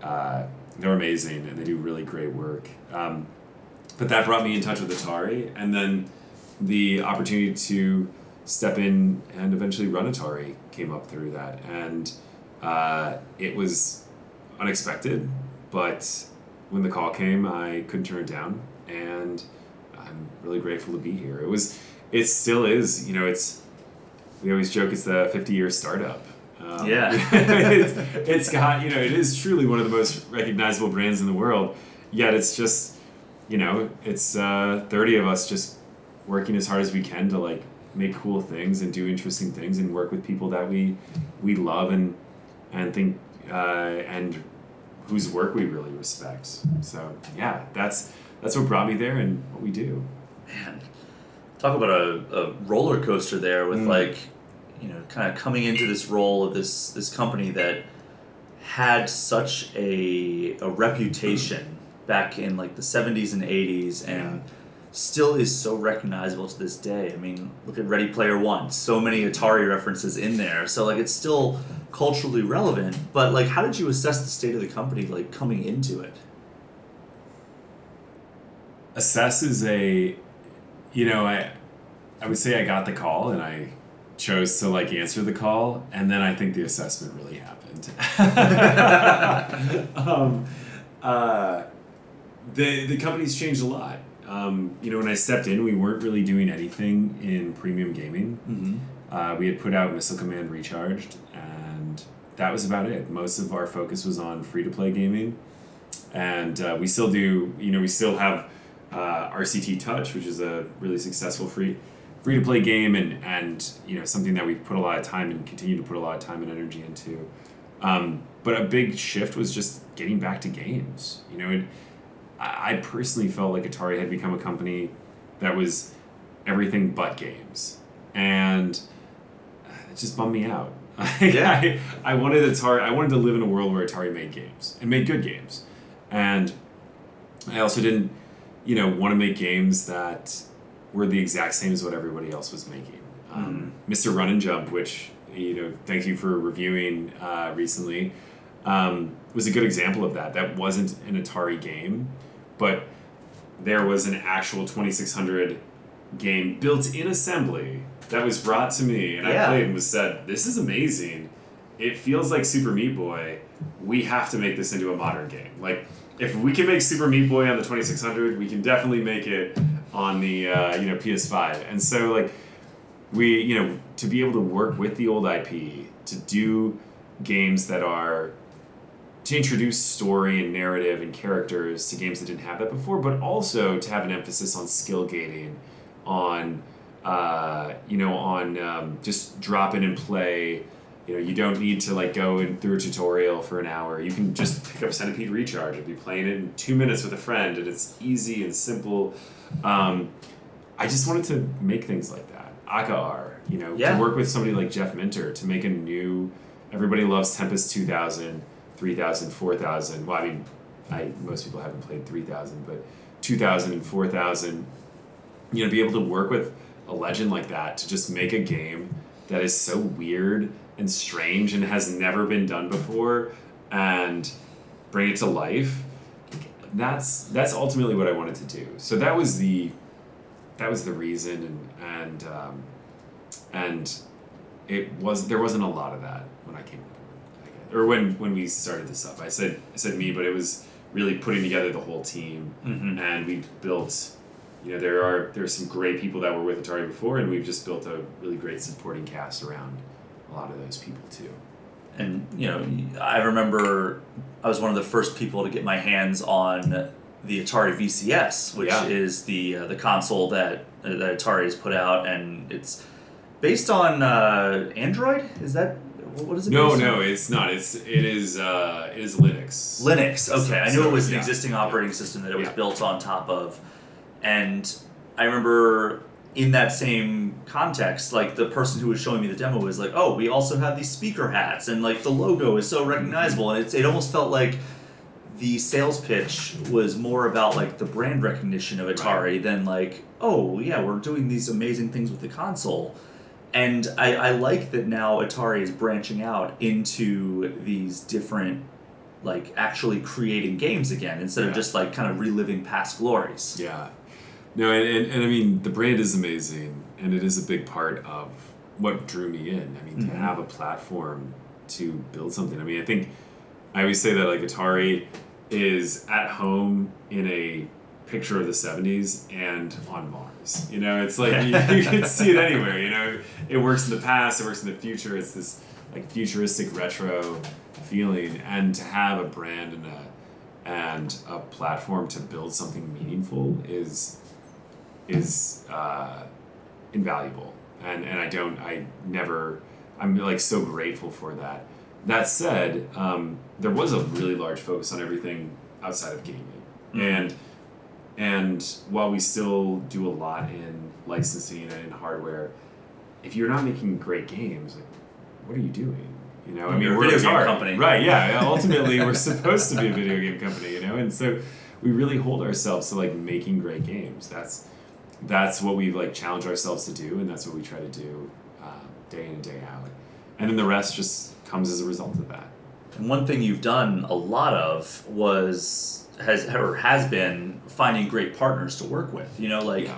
uh, they're amazing and they do really great work. Um, but that brought me in touch with Atari, and then the opportunity to step in and eventually run Atari came up through that, and uh, it was unexpected, but when the call came, I couldn't turn it down, and I'm really grateful to be here. It was, it still is. You know, it's we always joke it's the 50 year startup. Um, Yeah. it's, it's got you know it is truly one of the most recognizable brands in the world. Yet it's just, you know, it's uh, 30 of us just working as hard as we can to like make cool things and do interesting things and work with people that we we love and and think uh, and whose work we really respect. So yeah, that's that's what brought me there and what we do. Man, talk about a, a roller coaster there with Mm. like, you know, kind of coming into this role of this this company that had such a a reputation back in like the seventies and eighties and still is so recognizable to this day. I mean, look at Ready Player One. So many Atari references in there. So like it's still culturally relevant. But like how did you assess the state of the company like coming into it? Assess is a, you know, I, I would say I got the call and I chose to like answer the call, and then I think the assessment really happened. um, uh, the the company's changed a lot. Um, you know, when I stepped in, we weren't really doing anything in premium gaming. Mm-hmm. Uh, we had put out Missile Command Recharged, and that was about it. Most of our focus was on free to play gaming, and uh, we still do. You know, we still have uh, RCT Touch, which is a really successful free free to play game, and and you know something that we've put a lot of time and continue to put a lot of time and energy into. Um, but a big shift was just getting back to games. You know, it, I personally felt like Atari had become a company that was everything but games, and it just bummed me out. Yeah. I, I wanted Atari. I wanted to live in a world where Atari made games and made good games, and I also didn't, you know, want to make games that were the exact same as what everybody else was making. Um, Mr. Run and Jump, which you know, thank you for reviewing uh, recently, um, was a good example of that. That wasn't an Atari game, but there was an actual 2600 game built in assembly that was brought to me and Yeah. I played and was said, "This is amazing. It feels like Super Meat Boy. We have to make this into a modern game. Like if we can make Super Meat Boy on the 2600, we can definitely make it on the uh, you know PS5." And so like we you know to be able to work with the old IP to do games that are to introduce story and narrative and characters to games that didn't have that before, but also to have an emphasis on skill gating, on uh, you know on um, just drop in and play. You know, you don't need to like go in through a tutorial for an hour. You can just pick up Centipede Recharge and be playing it in two minutes with a friend, and it's easy and simple. Um, I just wanted to make things like that. Akka Arrh, you know, Yeah. to work with somebody like Jeff Minter to make a new. Everybody loves Tempest 2000, 3000, 4000. Well, I mean, I most people haven't played 3000, but 2000 and 4000. You know, be able to work with a legend like that to just make a game that is so weird and strange and has never been done before and bring it to life that's that's ultimately what I wanted to do. So that was the that was the reason, and and um, and it was there wasn't a lot of that when I came on board, I guess. Or when when we started this up. I said I said me, but it was really putting together the whole team, Mm-hmm. and we built. You know, there are there are some great people that were with Atari before, and we've just built a really great supporting cast around a lot of those people too. and you know i remember i was one of the first people to get my hands on the atari vcs which Yeah. is the uh, the console that uh, that atari has put out and it's based on uh, android is that what is it No, no, on? it's not. It's it is uh, it is Linux. linux okay i knew So, it was an yeah. existing operating system that it was Yeah. built on top of and i remember in that same context, like the person who was showing me the demo was like, "Oh, we also have these speaker hats, and like the logo is so recognizable." And it's it almost felt like the sales pitch was more about like the brand recognition of Atari than like, "Oh yeah, we're doing these amazing things with the console." And I, I like that now Atari is branching out into these different, like actually creating games again instead of just like kind of reliving past glories. Yeah. No, and, and, and I mean, the brand is amazing, and it is a big part of what drew me in. I mean, Mhm. to have a platform to build something. I mean, I think I always say that, like, Atari is at home in a picture of the 70s and on Mars. You know, it's like you, you can see it anywhere. You know, it works in the past, it works in the future. It's this, like, futuristic retro feeling, and to have a brand and a and a platform to build something meaningful is is uh, invaluable and and I don't I never I'm like so grateful for that that said um, there was a really large focus on everything outside of gaming Mhm. and and while we still do a lot in licensing and in hardware, if you're not making great games, like what are you doing? You know, I mean, You're a we're video game company. right? Yeah, ultimately, we're supposed to be a video game company, you know, and so we really hold ourselves to like making great games. That's that's what we like challenge ourselves to do, and that's what we try to do uh, day in and day out, and then the rest just comes as a result of that. And one thing you've done a lot of was has or has been finding great partners to work with. You know, like Yeah.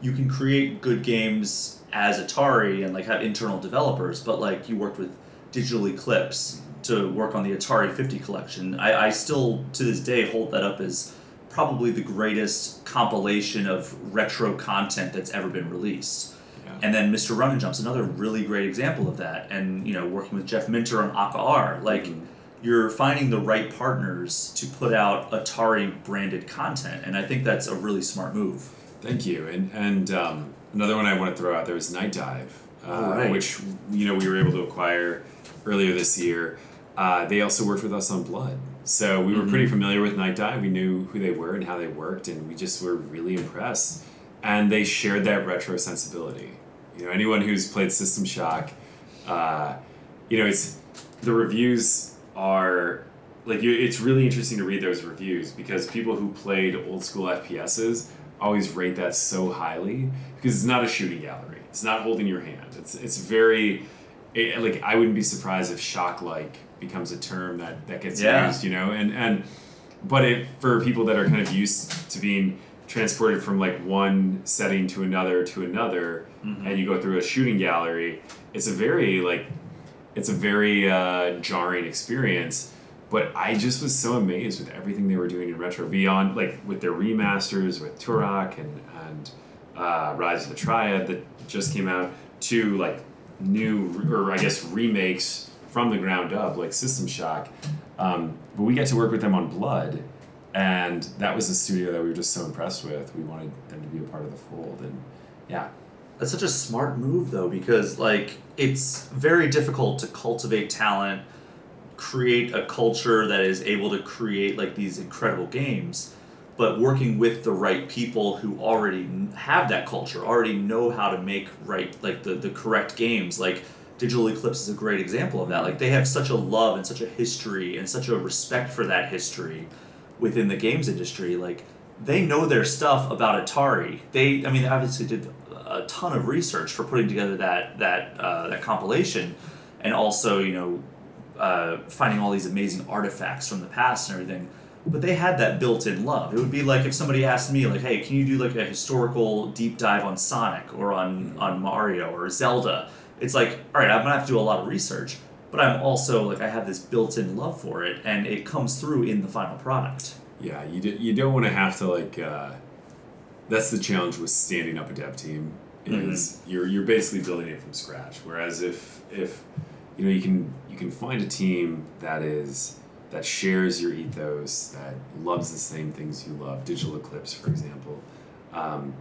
you can create good games as Atari and like have internal developers, but like you worked with Digital Eclipse to work on the Atari 50 collection. I, I still to this day hold that up as probably the greatest compilation of retro content that's ever been released. Yeah. And then Mr. Run and Jump's another really great example of that. And you know, working with Jeff Minter on Akka Arrh, like Mhm. You're finding the right partners to put out Atari branded content, and I think that's a really smart move. Thank you. And and um, another one I want to throw out there is Night Dive, uh, right. which you know we were able to acquire earlier this year. Uh, they also worked with us on Blood, so we were Mhm. pretty familiar with Night Dive. We knew who they were and how they worked, and we just were really impressed. And they shared that retro sensibility. You know, anyone who's played System Shock, uh, you know, it's the reviews are like you, it's really interesting to read those reviews because people who played old school FPSs always rate that so highly because it's not a shooting gallery. It's not holding your hand. It's it's very it, like I wouldn't be surprised if shock like becomes a term that that gets Yeah. used, you know, and and but it for people that are kind of used to being transported from like one setting to another to another mm-hmm. and you go through a shooting gallery it's a very like it's a very uh, jarring experience but i just was so amazed with everything they were doing in retro beyond like with their remasters with turok and and uh, rise of the triad that just came out to like new or i guess remakes from the ground up like system shock. Um, but we got to work with them on blood and that was a studio that we were just so impressed with. We wanted them to be a part of the fold and yeah That's such a smart move though, because like it's very difficult to cultivate talent, create a culture that is able to create like these incredible games, but working with the right people who already have that culture, already know how to make right like the the correct games. Like Digital Eclipse is a great example of that. Like they have such a love and such a history and such a respect for that history within the games industry. Like they know their stuff about Atari. They, I mean, they obviously did a ton of research for putting together that that uh, that compilation, and also you know uh, finding all these amazing artifacts from the past and everything. But they had that built-in love. It would be like if somebody asked me, like, "Hey, can you do like a historical deep dive on Sonic or on on Mario or Zelda?" It's like, all right, I'm gonna have to do a lot of research, but I'm also like, I have this built-in love for it, and it comes through in the final product. Yeah, you do, you don't want to have to like. Uh, that's the challenge with standing up a dev team is you're you're basically building it from scratch. Whereas if if you know you can you can find a team that is that shares your ethos that loves the same things you love. Digital Eclipse, for example, um,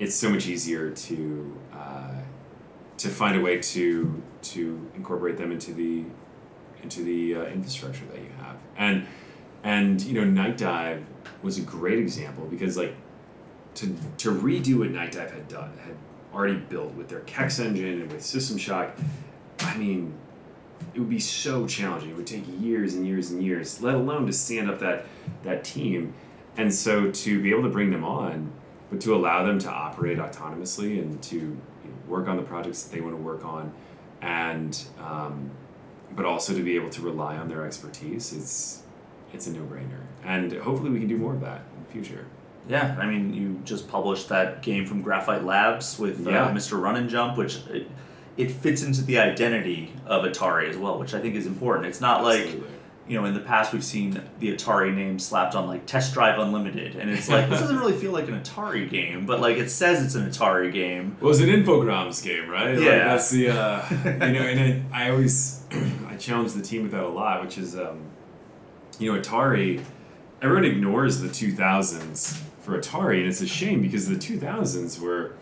it's so much easier to uh, to find a way to to incorporate them into the into the uh, infrastructure that you have and and you know night dive was a great example because like to to redo what night dive had done had already built with their kex engine and with system shock i mean it would be so challenging. It would take years and years and years let alone to stand up that that team. And so to be able to bring them on but to allow them to operate autonomously and to you know, work on the projects that they want to work on and um, but also to be able to rely on their expertise it's it's a no-brainer. And hopefully we can do more of that in the future Yeah, I mean, you just published that game from Graphite Labs with uh, Yeah. Mr. Run and Jump, which it, it fits into the identity of Atari as well, which I think is important. It's not like you know in the past we've seen the Atari name slapped on like Test Drive Unlimited, and it's like this doesn't really feel like an Atari game, but like it says it's an Atari game. Well, it was an Infogrames game, right? Like, Yeah. that's the uh, you know, and it, I always I challenge the team with that a lot, which is um, you know Atari. Everyone ignores the two thousands for Atari, and it's a shame because the two thousands were.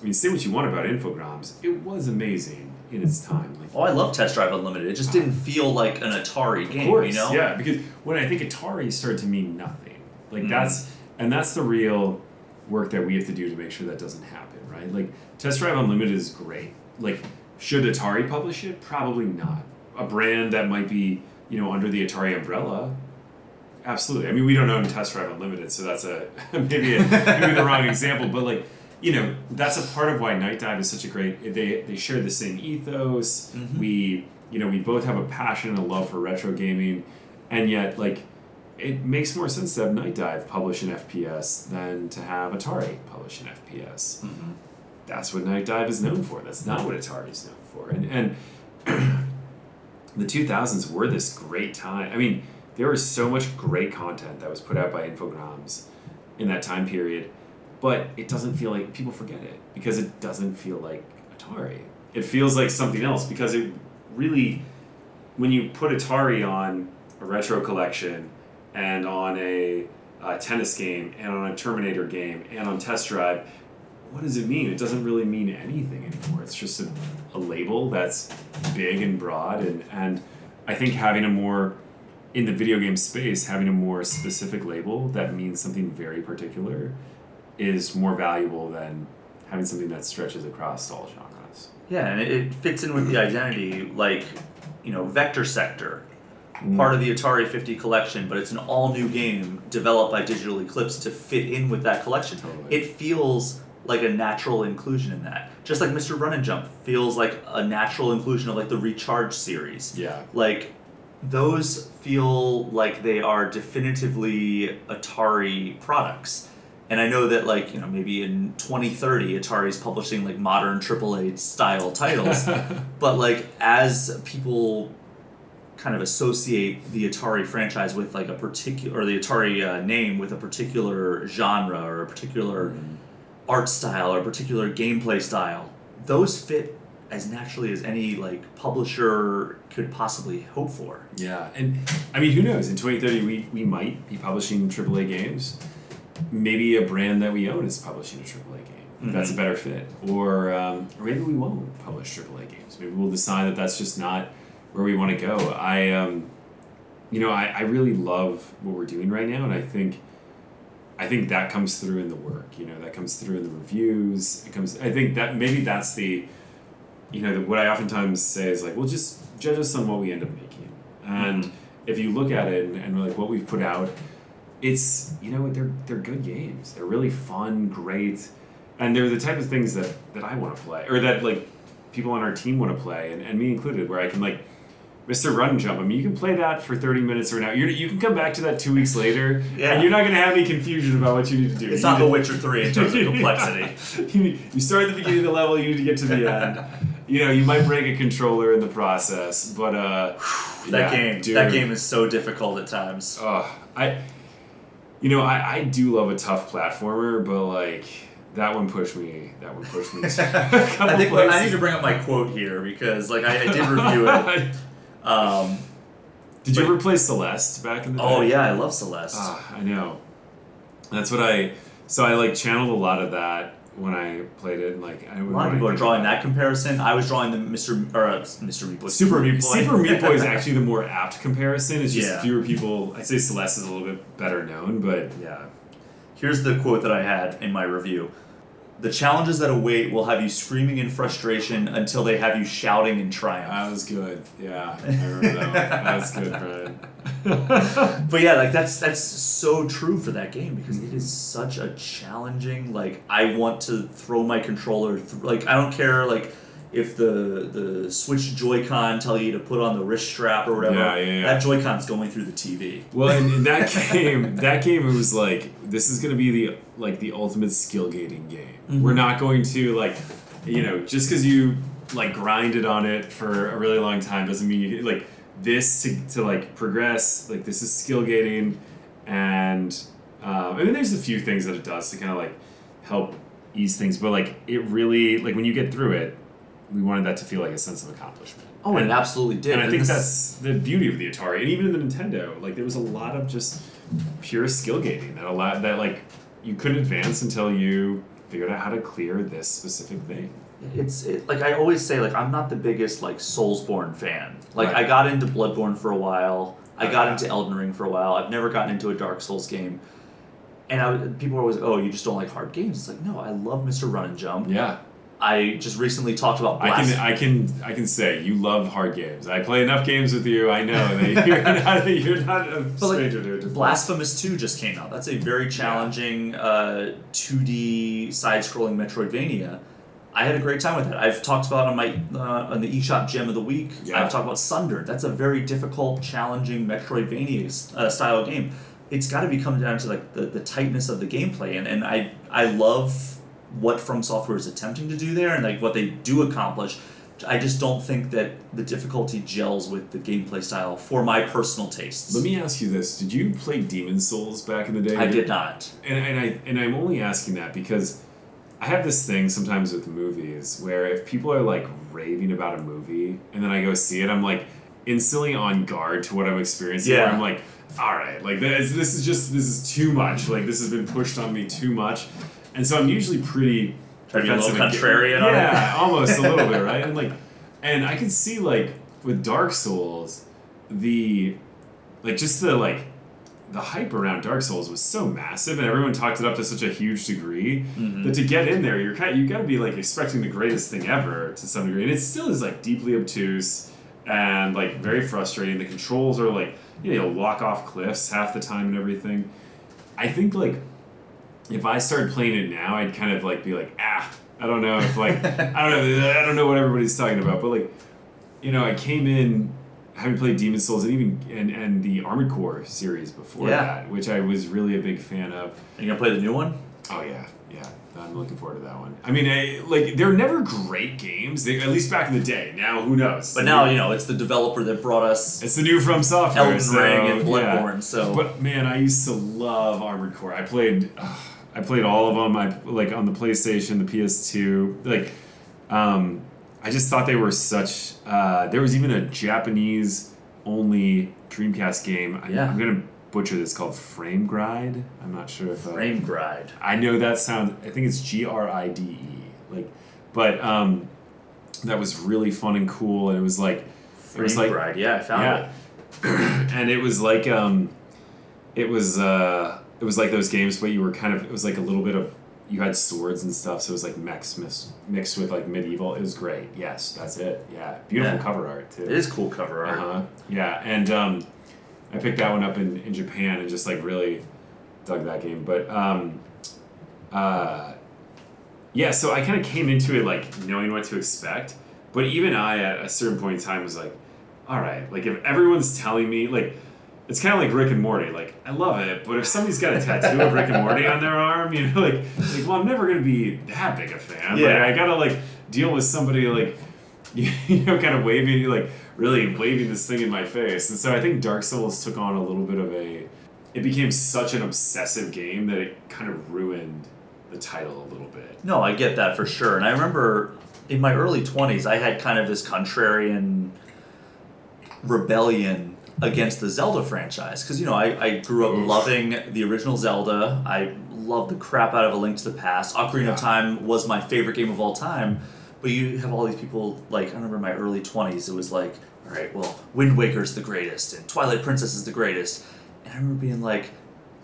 I mean, say what you want about Infogrames, it was amazing in its time. Like, Oh, I love Test Drive Unlimited. It just didn't feel like an Atari game, of course, you know? yeah, because when I think Atari started to mean nothing, like Mhm. that's and that's the real work that we have to do to make sure that doesn't happen, right? Like Test Drive Unlimited is great. Like should Atari publish it? Probably not. A brand that might be you know under the Atari umbrella. Absolutely. I mean, we don't own Test Drive Unlimited, so that's a maybe a, maybe the wrong example, but like you know that's a part of why Night Dive is such a great. They they share the same ethos. Mhm. We you know we both have a passion and a love for retro gaming, and yet like it makes more sense to have Night Dive publish an FPS than to have Atari publish an FPS. Mhm. That's what Night Dive is known for. That's not what Atari is known for. And and the 2000s were this great time. I mean, there was so much great content that was put out by Infogrames in that time period, but it doesn't feel like people forget it because it doesn't feel like Atari. It feels like something else because it really, when you put Atari on a retro collection and on a uh, tennis game and on a Terminator game and on Test Drive, what does it mean? It doesn't really mean anything anymore. It's just a, a label that's big and broad, and, and I think having a more in the video game space, having a more specific label that means something very particular is more valuable than having something that stretches across all genres. Yeah, and it, it fits in with the identity, like, you know, Vector Sector, mm. part of the Atari 50 collection, but it's an all new game developed by Digital Eclipse to fit in with that collection. Totally. It feels like a natural inclusion in that. Just like Mr. Run and Jump feels like a natural inclusion of like the Recharge series. Yeah. Like those feel like they are definitively Atari products. And I know that like, you know, maybe in 2030 Atari's publishing like modern AAA style titles, but like as people kind of associate the Atari franchise with like a particular or the Atari uh, name with a particular genre or a particular art style or a particular gameplay style, those fit as naturally as any like publisher could possibly hope for. Yeah, and I mean, who knows? In 2030, we, we might be publishing AAA games. Maybe a brand that we own is publishing a AAA game. That's a better fit. Or, um, or maybe we won't publish AAA games. Maybe we'll decide that that's just not where we want to go. I, um, you know, I, I really love what we're doing right now, and I think. I think that comes through in the work, you know, that comes through in the reviews. It comes. I think that maybe that's the, you know, the, what I oftentimes say is like, well, just judge us on what we end up making. And hmm. if you look at it and, and like what we've put out, it's you know they're they're good games. They're really fun, great, and they're the type of things that that I want to play or that like people on our team want to play, and, and me included, where I can like. Mr. Run and Jump. I mean, you can play that for thirty minutes or an hour. You're, you can come back to that two weeks later, Yeah. and you're not going to have any confusion about what you need to do. It's You not The Witcher 3 in terms of complexity. you, you start at the beginning of the level, you need to get to the end. You know, you might break a controller in the process, but uh, that yeah, game dude. that game is so difficult at times. Oh, I, you know, I, I do love a tough platformer, but like that one pushed me. That one pushed me. to a couple I think places. I need to bring up my quote here because like I, I did review it. Um, Did you but- ever play Celeste back in the day? oh yeah, I love Celeste. Ah, I know. That's what I. So I like channeled a lot of that when I played it, like I a lot of people are drawing that comparison. I was drawing the Mr. or uh, Mr. Meat Boy. Super Meat Boy. Super Meat Boy is actually the more apt comparison. It's just Yeah. fewer people. I'd say Celeste is a little bit better known, but Yeah. Here's the quote that I had in my review. The challenges that await will have you screaming in frustration until they have you shouting in triumph. that was good. Yeah, I remember that. One. That was good, Brian. But yeah, like that's that's so true for that game because it is such a challenging. Like I want to throw my controller. Th- like I don't care. Like if the the Switch Joy-Con tell you to put on the wrist strap or whatever. Yeah, yeah, yeah. That Joy-Con's going through the TV. Well, in, in that game, that game it was like this is gonna be the like the ultimate skill gating game. Mm-hmm. We're not going to like, you know, just because you like grinded on it for a really long time doesn't mean you like this to, to like progress. Like this is skill gating, and um, I mean there's a few things that it does to kind of like help ease things, but like it really like when you get through it, we wanted that to feel like a sense of accomplishment. Oh, and, it absolutely did. and I think this- that's the beauty of the Atari, and even in the Nintendo, like there was a lot of just pure skill gating that allowed that like you couldn't advance until you figured out how to clear this specific thing. it's it, like I always say like I'm not the biggest like Soulsborne fan. Like Right. I got into Bloodborne for a while. I Oh, got yeah. into Elden Ring for a while. I've never gotten into a Dark Souls game. And I, people are always, oh, you just don't like hard games. It's like, no, I love Mr. Run and Jump. Yeah. I just recently talked about I can I can I can say you love hard games. I play enough games with you. I know that you're not you're not a But, like, stranger to it. Blasphemous 2 just came out. That's a very challenging uh, 2D side-scrolling Metroidvania. I had a great time with it. I've talked about on my uh, on the eShop Gem of the Week. Yeah. I've talked about Sundered. That's a very difficult, challenging Metroidvania uh, style game. It's got to be come down to like the, the tightness of the gameplay, and, and I I love what From Software is attempting to do there, and like what they do accomplish. I just don't think that the difficulty gels with the gameplay style for my personal tastes. Let me ask you this: Did you play Demon Souls back in the day? I did not. And, and I and I'm only asking that because I have this thing sometimes with movies where if people are like raving about a movie and then I go see it, I'm like instantly on guard to what I'm experiencing. Where Yeah. I'm like, all right, like this, this is just this is too much. Like this has been pushed on me too much, and so I'm usually pretty. Try to be a little defensive contrarian and- on it. Yeah, almost a little bit, right? And like, and I can see like with Dark Souls, the like just the like the hype around Dark Souls was so massive, and everyone talked it up to such a huge degree Mm-hmm. that to get in there, you're kind of, you got to be like expecting the greatest thing ever to some degree, and it still is like deeply obtuse and like very frustrating. The controls are like you know you'll walk off cliffs half the time and everything. I think like if I started playing it now, I'd kind of like be like ah I don't know if like I don't know I don't know what everybody's talking about, but like you know I came in having played Demon Souls and even and, and the Armored Core series before Yeah. that, which I was really a big fan of. Are you gonna play the new one? Oh yeah, yeah. I'm looking forward to that one. I mean, I, like they're never great games. They, at least back in the day. Now who knows? But now you know it's the developer that brought us it's the new From Software. Elden so, Ring and yeah. Bloodborne. So But man, I used to love Armored Core. I played, uh, I played all of them. I like on the PlayStation, the PS2. Like, um, I just thought they were such. Uh, there was even a Japanese only Dreamcast game. I, Yeah. I'm gonna butcher this called Frame Gride. I'm not sure if uh, Frame Gride. I know that sounds. I think it's G R I D E. Like, but um, that was really fun and cool. And it was like, it Frame was like, Gride. Yeah, I found yeah, it. and it was like um, it was uh, it was like those games, but you were kind of it was like a little bit of you had swords and stuff, so it was like mechs mixed, mixed with like medieval. It was great. Yes, that's it. Yeah, beautiful Yeah. cover art too. It is cool cover art. Uh-huh. Yeah, and um, I picked that one up in, in Japan and just like really dug that game. But um, uh, yeah, so I kind of came into it like knowing what to expect. But even I, at a certain point in time, was like, all right, like if everyone's telling me, like, it's kind of like Rick and Morty. Like, I love it, but if somebody's got a tattoo of Rick and Morty on their arm, you know, like, like well, I'm never gonna be that big a fan. Like, Yeah. I gotta like deal with somebody like you know, kind of waving, like really waving this thing in my face. And so I think Dark Souls took on a little bit of a. It became such an obsessive game that it kind of ruined the title a little bit. No, I get that for sure. And I remember in my early 20s, I had kind of this contrarian rebellion against the Zelda franchise. Because, you know, I, I grew up Oof. loving the original Zelda. I loved the crap out of A Link to the Past. Ocarina Yeah. of Time was my favorite game of all time. But you have all these people, like, I remember in my early 20s, it was like, all right, well, Wind Waker's the greatest, and Twilight Princess is the greatest. And I remember being like,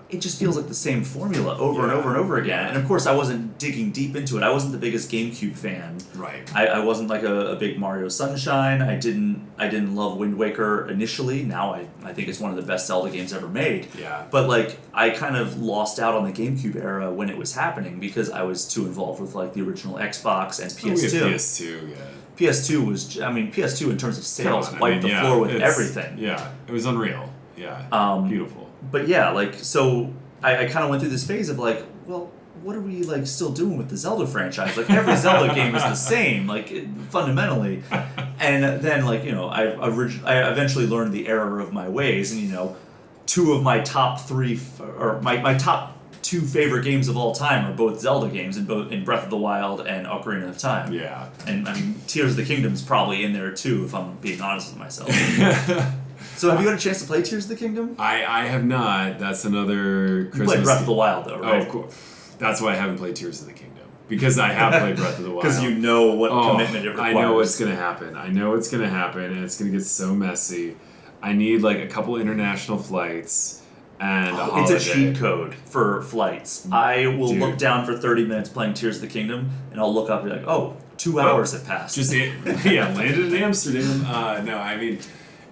it just feels like the same formula over and over and over again. And of course, I wasn't digging deep into it. I wasn't the biggest GameCube fan. Right. I, I wasn't like a, a big Mario Sunshine. I didn't I didn't love Wind Waker initially. Now I, I think it's one of the best Zelda games ever made. Yeah. But like I kind of lost out on the GameCube era when it was happening because I was too involved with like the original Xbox and Oh, we had PS2. PS2, yeah. PS2 was I mean PS2 in terms of sales on, I wiped mean, the yeah, floor with everything. Yeah, it was unreal. Yeah. Um, Beautiful. But yeah, like so I, I kind of went through this phase of like, well, what are we like still doing with the Zelda franchise? Like every Zelda game is the same, like it, fundamentally. And then like you know, I orig- I eventually learned the error of my ways, and you know, two of my top three f- or my, my top two favorite games of all time are both Zelda games, in both in Breath of the Wild and Ocarina of Time. Yeah. And I mean, Tears of the Kingdom is probably in there too, if I'm being honest with myself. so have you had a chance to play Tears of the Kingdom? I, I have not. That's another You played Breath of the Wild though, right? Oh, of course. That's why I haven't played Tears of the Kingdom. Because I have played Breath of the Wild. Because you know what Oh, commitment it requires. I know what's gonna happen. I know what's gonna happen, and it's gonna get so messy. I need like a couple international flights, and a It's a cheat code for flights. I will Dude. look down for 30 minutes playing Tears of the Kingdom, and I'll look up and be like, oh, two hours have passed. Just yeah, landed in Amsterdam. Uh, no, I mean,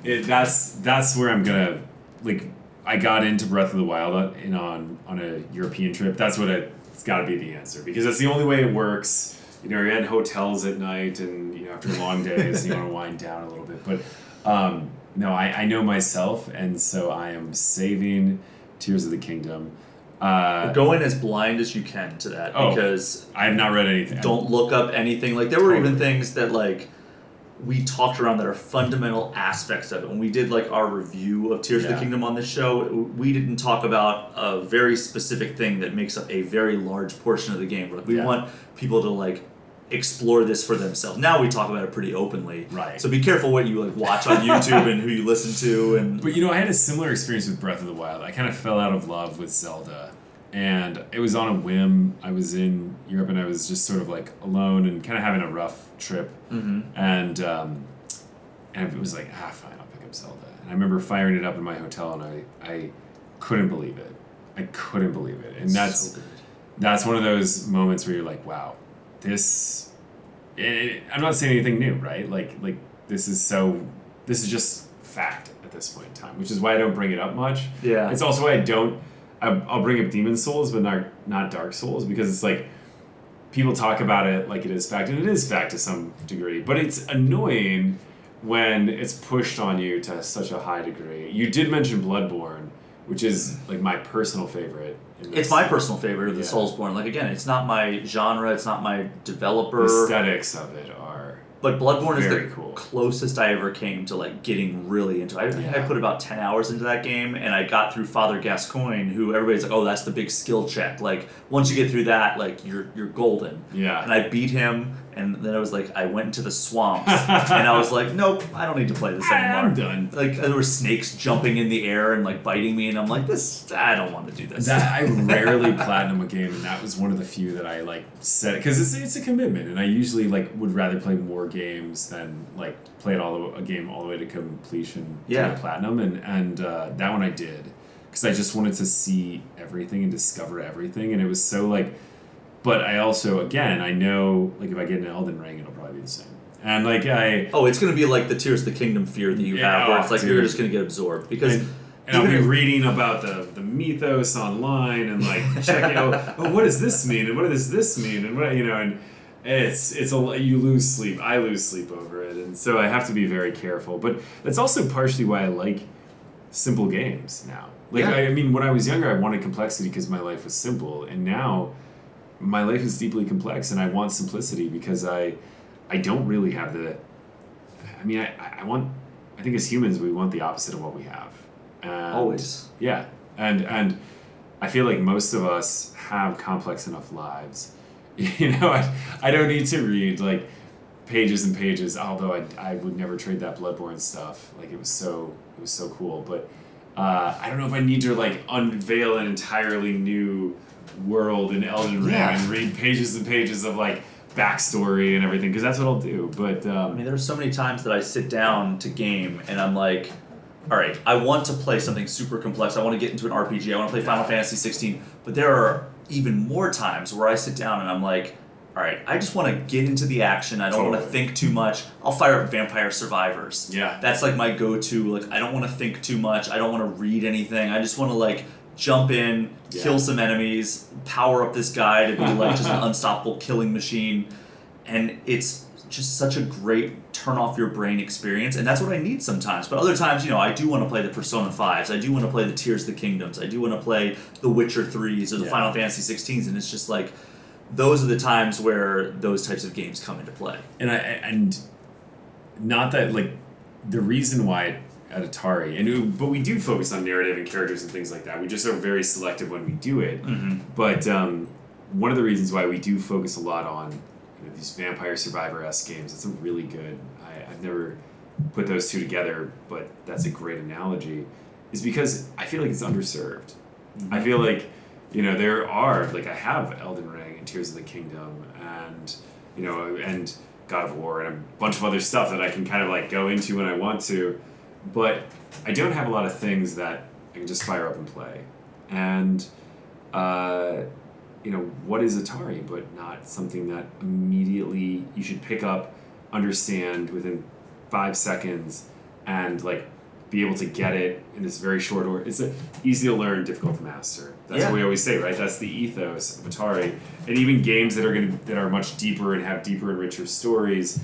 it, that's that's where I'm gonna like. I got into Breath of the Wild on, in on on a European trip. That's what it, it's got to be the answer because that's the only way it works. You know, you're in hotels at night, and you know after long days, you want to wind down a little bit. But um, no, I, I know myself, and so I am saving Tears of the Kingdom. Uh, Go in as blind as you can to that Oh. because I have not read anything. don't look up anything. Like there were even things that like we talked around that are fundamental aspects of it. When we did like our review of Tears of the Kingdom on this show, we didn't talk about a very specific thing that makes up a very large portion of the game. Like we Yeah. want people to like explore this for themselves. Now we talk about it pretty openly. Right. So be careful what you like watch on YouTube and who you listen to and But you know, I had a similar experience with Breath of the Wild. I kind of fell out of love with Zelda. And it was on a whim. I was in Europe and I was just sort of like alone and kind of having a rough trip. Mhm. And, um, and it was like, ah, fine, I'll pick up Zelda. And I remember firing it up in my hotel and I, I couldn't believe it. I couldn't believe it. And that's so that's one of those moments where you're like, wow, this. It, I'm not saying anything new, right? Like, like this is so. This is just fact at this point in time, which is why I don't bring it up much. Yeah. It's also why I don't. I, I'll bring up Demon's Souls, but not not Dark Souls, because it's like people talk about it like it is fact, and it is fact to some degree. But it's annoying when it's pushed on you to such a high degree. You did mention Bloodborne, which is like my personal favorite. It's my personal favorite of the Yeah. Soulsborne. Like again, it's not my genre, it's not my developer. aesthetics of it are But Bloodborne is the cool. closest I ever came to like getting really into. it. I think I put about ten hours into that game, and I got through Father Gascoigne, who everybody's like, "Oh, that's the big skill check." Like once you get through that, like you're you're golden. yeah. And I beat him, and then I was like, I went into the swamps, and I was like, "Nope, I don't need to play this anymore." I'm done. Like there were snakes jumping in the air and like biting me, and I'm like, "This, I don't want to do this." That I rarely platinum a game, and that was one of the few that I like set because it's it's a commitment, and I usually like would rather play more games than like play it all the, a game all the way to completion Yeah. to platinum, and and uh, that one I did because I just wanted to see everything and discover everything, and it was so like. But I also, again, I know like if I get an Elden Ring, it'll probably be the same, and like I. Oh, it's gonna be like the Tears of the Kingdom fear that you Yeah, have, where it's like you're just gonna get absorbed because. and, and I'll be reading about the, the mythos online and like checking out oh what does this mean and what does this mean and what you know and it's it's a you lose sleep I lose sleep over it and so I have to be very careful but that's also partially why I like simple games now like Yeah. I, I mean when I was younger I wanted complexity because my life was simple and now my life is deeply complex and I want simplicity because I I don't really have the I mean I, I want I think as humans we want the opposite of what we have. And Always. yeah. And and I feel like most of us have complex enough lives. You know I, I don't need to read like pages and pages although I, I would never trade that bloodborne stuff. Like it was so it was so cool. But uh, I don't know if I need to like unveil an entirely new world in Elden Ring Yeah. and read pages and pages of like backstory and everything because that's what I'll do but I um, mean, there's so many times that I sit down to game and I'm like, all right, I want to play something super complex. I want to get into an RPG. I want to play Final Fantasy 16. But there are even more times where I sit down and I'm like, all right, I just want to get into the action. I don't want to think too much. I'll fire up Vampire Survivors. Yeah. That's like my go-to. Like I don't want to think too much. I don't want to read anything. I just want to like jump in, Yeah. kill some enemies, power up this guy to be like just an unstoppable killing machine. And it's just such a great turn off your brain experience. And that's what I need sometimes. But other times, you know, I do want to play the Persona 5s. I do want to play the Tears of the Kingdoms. I do want to play the Witcher 3s or the Yeah. Final Fantasy 16s. And it's just like those are the times where those types of games come into play. and I and not that like the reason why at Atari and it- but we do focus on narrative and characters and things like that. We just are very selective when we do it. Mm-hmm. But um, one of the reasons why we do focus a lot on you know, these vampire survivor s games, it's a really good. I, I've never put those two together, but that's a great analogy. Is because I feel like it's underserved. I feel like you know there are like I have Elden Ring and Tears of the Kingdom and you know and God of War and a bunch of other stuff that I can kind of like go into when I want to, but I don't have a lot of things that I can just fire up and play. And uh, you know, what is Atari but not something that immediately you should pick up, understand within five seconds, and like be able to get it in this very short order. It's a, easy to learn, difficult to master. That's Yeah. what we always say, right? That's the ethos of Atari. And even games that are gonna that are much deeper and have deeper and richer stories,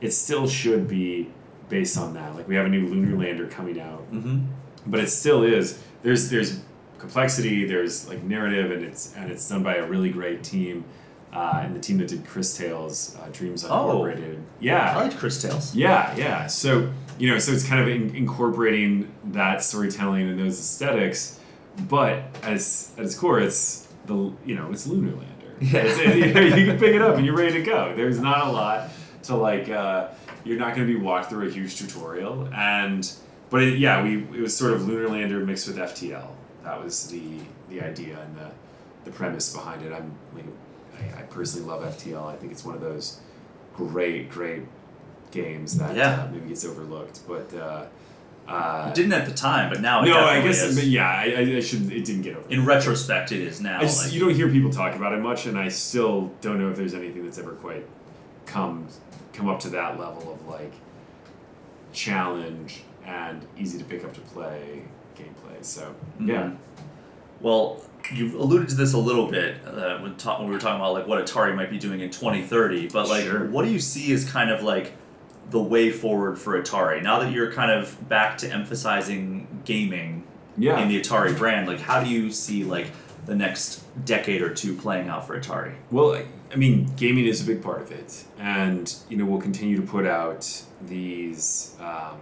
it still should be based on that. Like we have a new Lunar Lander coming out, Mm-hmm. but it still is. There's there's complexity. There's like narrative, and it's and it's done by a really great team, uh, and the team that did Cris Tales, uh, Dreams Oh. Uncorporated. Yeah, I liked Cris Tales. yeah, yeah. So you know, so it's kind of in, incorporating that storytelling and those aesthetics, but as at its core, it's the you know it's Lunar Lander. Yeah. It's, you, know, you can pick it up and you're ready to go. There's not a lot to like. Uh, you're not going to be walked through a huge tutorial, and but it, yeah, we it was sort of Lunar Lander mixed with FTL. That was the the idea and the the premise behind it. I'm like, I, I personally love FTL. I think it's one of those great great games that Yeah. uh, maybe gets overlooked, but. Uh, uh, It didn't at the time, but now it no, I guess yeah, I, I, I should. It didn't get overlooked. In retrospect, it is now. Just, like, you don't hear people talk about it much, and I still don't know if there's anything that's ever quite come come up to that level of like challenge and easy to pick up to play gameplay. So yeah, Mhm. Well, you've alluded to this a little bit uh, when, ta- when we were talking about like what Atari might be doing in 2030. But like, Sure. what do you see as kind of like the way forward for Atari now that you're kind of back to emphasizing gaming yeah. in the Atari brand? Like, how do you see like the next decade or two playing out for Atari? Well, I mean, gaming is a big part of it, and you know we'll continue to put out these um,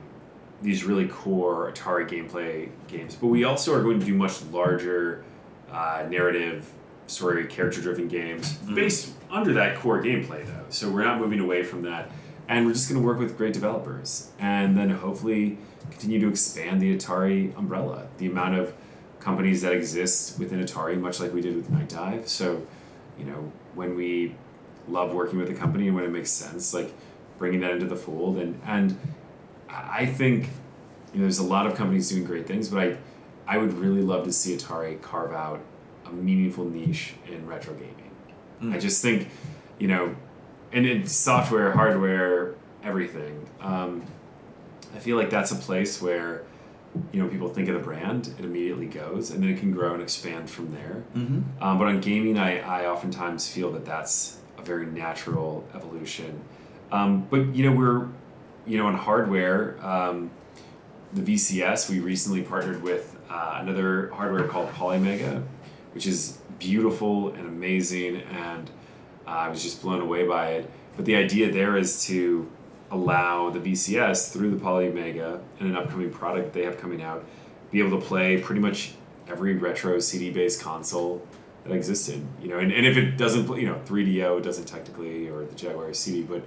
these really core Atari gameplay games, but we also are going to do much larger uh, narrative, story, character-driven games Mhm. based under that core gameplay, though. So we're not moving away from that, and we're just going to work with great developers, and then hopefully continue to expand the Atari umbrella, the amount of companies that exist within Atari, much like we did with Nightdive. So you know, when we love working with a company and when it makes sense, like bringing that into the fold. And and I think you know, there's a lot of companies doing great things, but I I would really love to see Atari carve out a meaningful niche in retro gaming. Mm. I just think, you know, and in software, hardware, everything. Um, I feel like that's a place where, you know, people think of the brand, it immediately goes, and then it can grow and expand from there. Mm-hmm. Um, but on gaming, I, I oftentimes feel that that's a very natural evolution. Um, but you know, we're, you know, on hardware, um, the VCS, we recently partnered with uh, another hardware called Polymega, which is beautiful and amazing, and uh, I was just blown away by it. But the idea there is to allow the VCS through the Polymega and an upcoming product they have coming out, be able to play pretty much every retro CD based console that existed. You know, and, and if it doesn't, play, you know, 3DO doesn't technically, or the Jaguar CD, but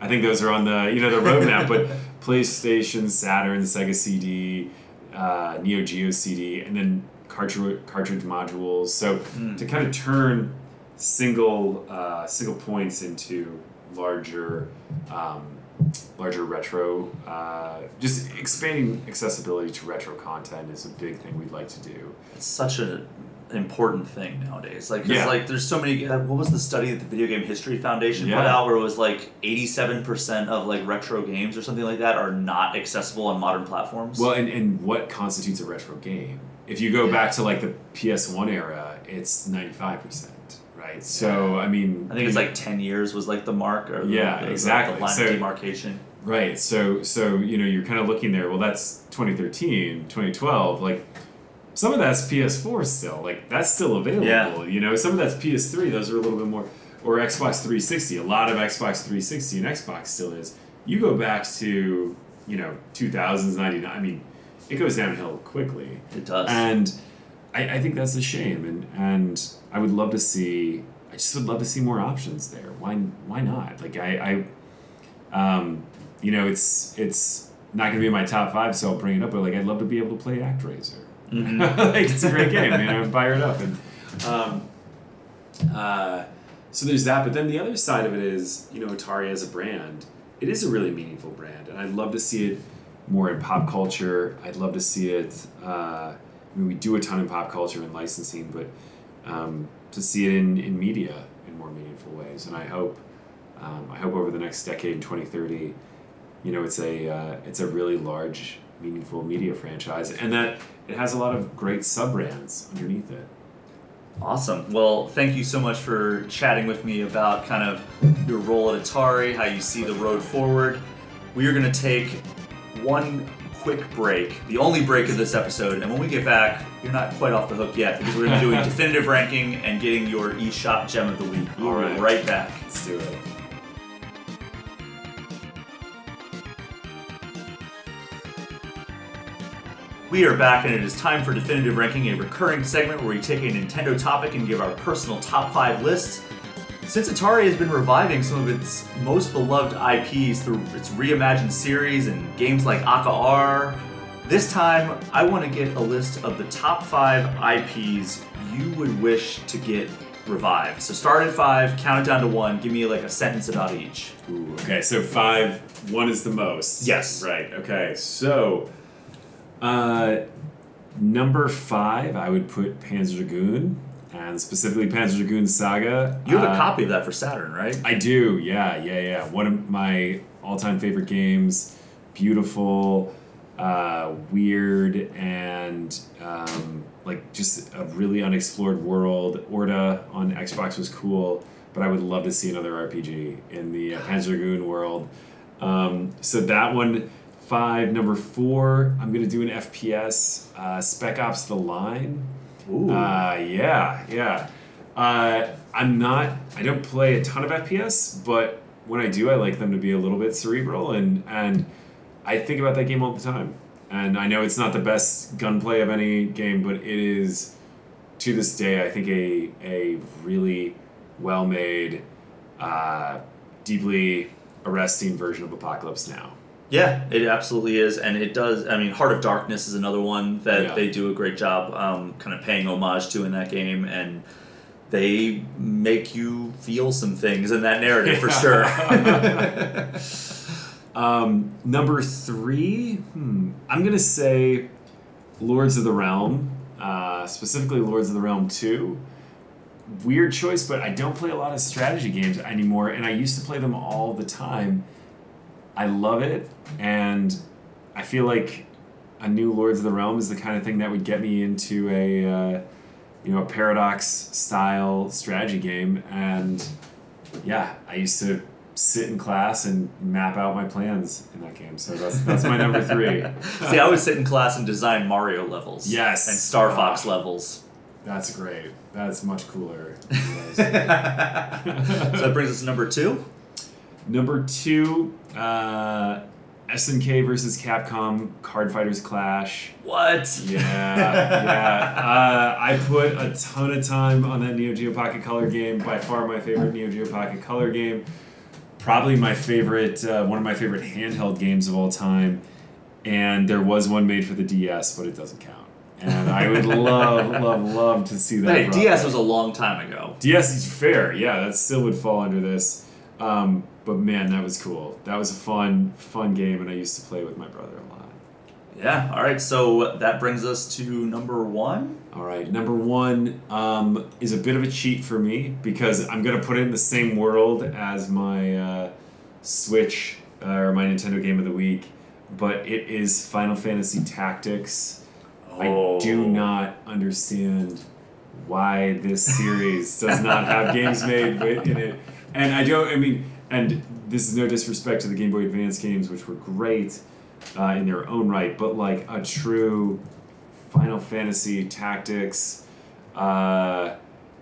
I think those are on the you know the roadmap. but PlayStation, Saturn, Sega CD, uh, Neo Geo CD, and then cartridge cartridge modules. So Mm. to kind of turn single uh, single points into larger um, larger retro uh, just expanding accessibility to retro content is a big thing we'd like to do It's such a an important thing nowadays. Like, Yeah. like there's so many. Uh, what was the study that the Video Game History Foundation put Yeah. out, where it was like 87 percent of like retro games or something like that are not accessible on modern platforms. well and, and what constitutes a retro game if you go back to like the ps1 era it's 95% right so i mean I think it's like 10 years was like the mark or the- Yeah, the, the exactly. line So- demarcation. Right. So so you know you're kind of looking there. Well, that's 2013, 2012. Like some of that's PS4 still. Like that's still available. Yeah. You know, some of that's PS3. Those are a little bit more or Xbox 360. A lot of Xbox 360 and Xbox still is. You go back to you know 2000s, 99. I mean, it goes downhill quickly. It does. And I, I think that's a shame. And and I would love to see. I just would love to see more options there. Why why not? Like I, I um, you know, it's it's not gonna be in my top five, so I'll bring it up. But like, I'd love to be able to play ActRaiser. Mhm. like, it's a great game, man. I'm fired up. And um, uh, so there's that. But then the other side of it is, you know, Atari as a brand. It is a really meaningful brand, and I'd love to see it more in pop culture. I'd love to see it uh, I mean, we do a ton in pop culture and licensing, but um, to see it in, in media in more meaningful ways. And I hope, um, I hope over the next decade twenty thirty, you know, it's a uh, it's a really large, meaningful media franchise, and that it has a lot of great sub brands underneath it. Awesome. Well, thank you so much for chatting with me about kind of your role at Atari, how you see the road forward. We are going to take one quick break, the only break of this episode, and when we get back, you're not quite off the hook yet because we're going to be doing definitive ranking and getting your eShop gem of the week. We'll All be right. right back. Let's do it. We are back, and it is time for Definitive Ranking, a recurring segment where we take a Nintendo topic and give our personal top five lists. Since Atari has been reviving some of its most beloved IPs through its reimagined series and games like Akka Arrh, this time I want to get a list of the top five IPs you would wish to get revived. So start at five, count it down to one, give me like a sentence about each. Ooh, okay, so five, one is the most. Yes. Right, okay, so uh, number five, I would put Panzer Dragoon, and specifically Panzer Dragoon Saga. You have a Uh, copy of that for Saturn, right? I do, yeah, yeah, yeah. One of my all time favorite games. Beautiful, uh, weird, and um, like just a really unexplored world. Orta on Xbox was cool, but I would love to see another RPG in the uh, Panzer Dragoon world. Um, so that one, five. Number four, I'm going to do an FPS, uh, Spec Ops The Line. Ooh. Uh, yeah, yeah. Uh, I'm not. I don't play a ton of FPS, but when I do, I like them to be a little bit cerebral, and and I think about that game all the time. And I know it's not the best gunplay of any game, but it is, to this day, I think a a really well made, uh, deeply arresting version of Apocalypse Now. Yeah, it absolutely is, and it does. I mean, Heart of Darkness is another one that Yeah. they do a great job, um, kind of paying homage to in that game, and they make you feel some things in that narrative for sure. Um, number three, hmm, I'm gonna say Lords of the Realm, uh, specifically Lords of the Realm Two. Weird choice, but I don't play a lot of strategy games anymore, and I used to play them all the time. I love it, and I feel like a new Lords of the Realm is the kind of thing that would get me into a, uh, you know, a paradox style strategy game, and yeah, I used to sit in class and map out my plans in that game. So that's that's my number three. See, I would sit in class and design Mario levels. Yes. And Star Fox Ah. levels. That's great. That's much cooler. so that brings us to number two. Number two, uh, SNK versus Capcom Card Fighters Clash. What? Yeah, yeah. Uh, I put a ton of time on that Neo Geo Pocket Color game. By far my favorite Neo Geo Pocket Color game. Probably my favorite, uh, one of my favorite handheld games of all time. And there was one made for the DS, but it doesn't count. And I would love, love, love to see that. Hey, DS was a long time ago. DS is fair, yeah, that still would fall under this. Um, but man, that was cool. That was a fun, fun game, and I used to play with my brother a lot. Yeah. All right. So that brings us to number one. All right, number one um, is a bit of a cheat for me because I'm gonna put it in the same world as my uh, Switch uh, or my Nintendo Game of the Week, but it is Final Fantasy Tactics. Oh. I do Oh. not understand why this series does not have games made in it, and I don't. I mean, and this is no disrespect to the Game Boy Advance games, which were great uh, in their own right, but like a true Final Fantasy Tactics uh,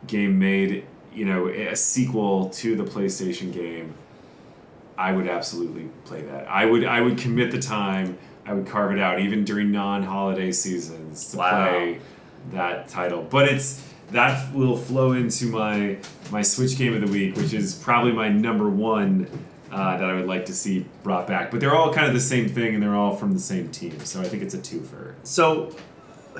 game made, you know, a sequel to the PlayStation game. I would absolutely play that. I would I would commit the time. I would carve it out even during non-holiday seasons to Wow. play that title. But it's that will flow into my my Switch game of the week, which is probably my number one uh, that I would like to see brought back. But they're all kind of the same thing, and they're all from the same team, so I think it's a twofer. So,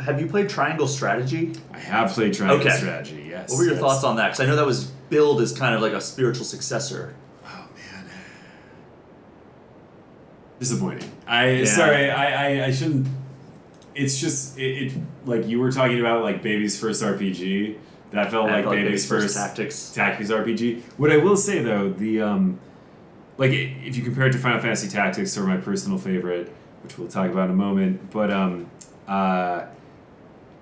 have you played Triangle Strategy? I have played Triangle Okay. Strategy. Yes. What were your yes. thoughts on that? Because I know that was billed as kind of like a spiritual successor. Oh man. Disappointing. I Yeah. sorry. I, I I shouldn't. It's just it, it like you were talking about like baby's first RPG. That felt like like baby's Baby's First first Tactics. Tactics RPG. What I will say though, the um, like if you compare it to Final Fantasy Tactics or my personal favorite, which we'll talk about in a moment, but um, uh,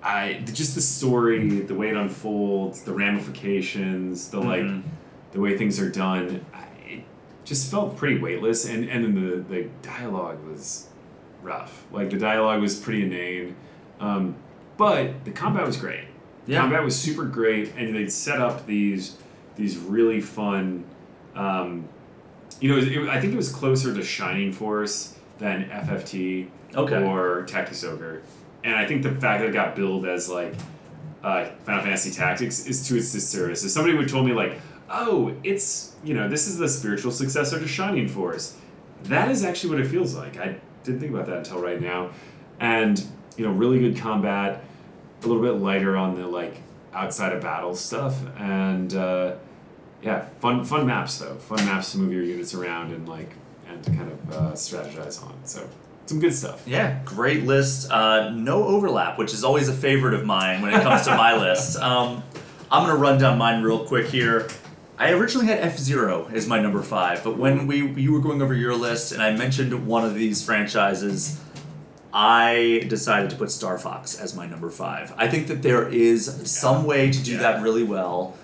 I just the story, the way it unfolds, the ramifications, the like, Mhm. the way things are done, I, it just felt pretty weightless, and and then the the dialogue was rough. Like the dialogue was pretty inane, um, but the combat was great. Yeah. Combat was super great, and they'd set up these these really fun. Um, you know, it, it- I think it was closer to Shining Force than FFT Okay. or Tactics Ogre, and I think the fact that it got billed as like uh, Final Fantasy Tactics is to its disservice. If somebody would told me like, oh, it's you know this is the spiritual successor to Shining Force, that is actually what it feels like. I didn't think about that until right now, and you know, really good combat, a little bit lighter on the like outside of battle stuff, and uh, yeah, fun fun maps though, fun maps to move your units around and like and to kind of uh, strategize on. So some good stuff. Yeah, great list. Uh, no overlap, which is always a favorite of mine when it comes to my list. Um, I'm gonna run down mine real quick here. I originally had F Zero as my number five, but when we you were going over your list and I mentioned one of these franchises, I decided to put Star Fox as my number five. I think that there is some way to do Yeah. that really well,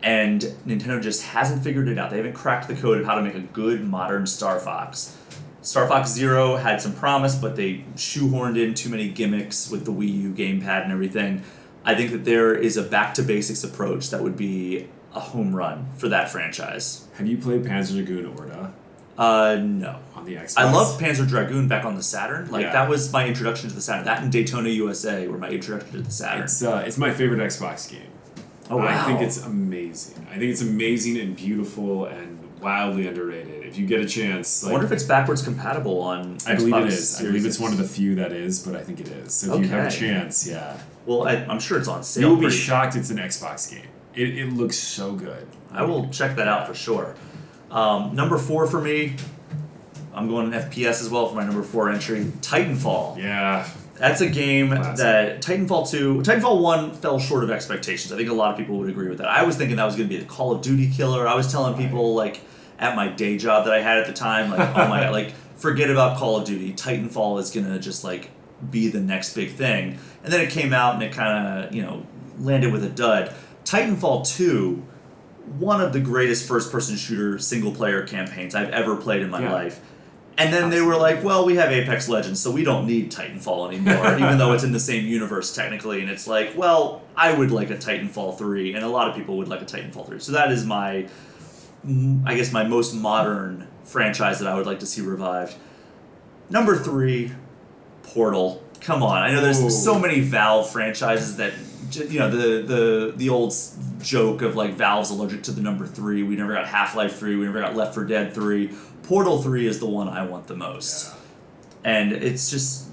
and Nintendo just hasn't figured it out. They haven't cracked the code of how to make a good modern Star Fox. Star Fox Zero had some promise, but they shoehorned in too many gimmicks with the Wii U gamepad and everything. I think that there is a back to basics approach that would be a home run for that franchise. Have you played Panzer Dragoon Orta Uh, no. on the Xbox? I love Panzer Dragoon back on the Saturn. Like Yeah. that was my introduction to the Saturn. That and Daytona USA were my introduction to the Saturn. It's uh, it's my favorite Xbox game. oh wow! I think it's amazing. I think it's amazing and beautiful and wildly underrated. If you get a chance, I wonder if it's backwards compatible on. I believe Xbox it is. I believe it's one of the few that is, but I think it is. So if you have a chance, yeah, Well, I, I'm sure it's on sale. you will be shocked. It's an Xbox game. It, it looks so good. I will check that out for sure. Um, number four for me. I'm going FPS as well for my number four entry. Titanfall. Yeah, That's a game Classic. that Titanfall 2, Titanfall 1 fell short of expectations. I think a lot of people would agree with that. I was thinking that was going to be the Call of Duty killer. I was telling people, like, at my day job that I had at the time, like, oh my god, like, forget about Call of Duty. Titanfall is going to just, like, be the next big thing. And then it came out and it kind of, you know, landed with a dud. Titanfall 2, one of the greatest first person shooter single player campaigns I've ever played in my Yeah. life. And then they were like, well, we have Apex Legends, so we don't need Titanfall anymore, even though it's in the same universe technically. And it's like, well, I would like a Titanfall 3, and a lot of people would like a Titanfall 3. So that is my, I guess, my most modern franchise that I would like to see revived. Number three, Portal. Come on, I know Ooh. there's so many Valve franchises that, you know, the the the old joke of like Valve's allergic to the number three. We never got Half Life three. We never got Left 4 Dead three. Portal three is the one I want the most, and it's just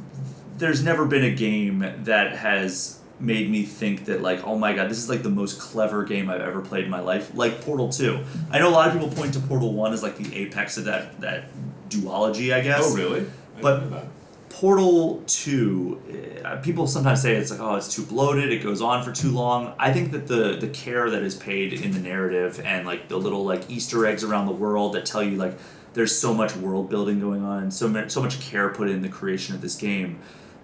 there's never been a game that has made me think that like oh my god this is like the most clever game I've ever played in my life like Portal 2 I know a lot of people point to Portal 1 as like the apex of that that duology I guess Oh, really? But- didn't know that. Portal 2, uh, people sometimes say it's like, oh, it's too bloated, it goes on for too long. I think that the the care that is paid in the narrative and like the little like Easter eggs around the world that tell you like there's so much world building going on, so much so much care put in the creation of this game.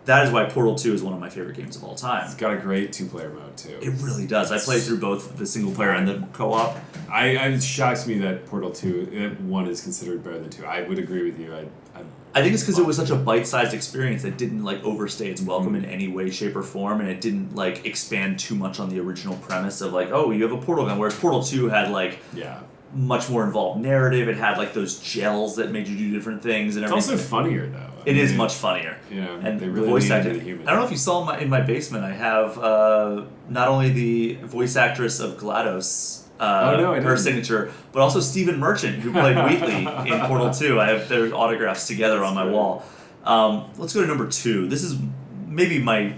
That is why Portal 2 is one of my favorite games of all time. It's got a great two player mode too. It really does. I played through both the single player and the co-op. I, I it shocks me that Portal Two uh, one is considered better than two. I would agree with you. I, I I think it's because it was such a bite-sized experience that didn't like overstay its welcome in any way, shape, or form, and it didn't like expand too much on the original premise of like, oh, you have a portal gun. Whereas Portal Two had like yeah. much more involved narrative. It had like those gels that made you do different things and It's everything. also funnier though. It is much funnier. Yeah, And they the voice acting. the human. I don't know if you saw my, in my basement. I have uh, not only the voice actress of GLaDOS, uh, Oh, no, her signature, but also Stephen Merchant, who played Wheatley in Portal Two. I have their autographs together on my That's wall. Um, let's go to number two. This is maybe my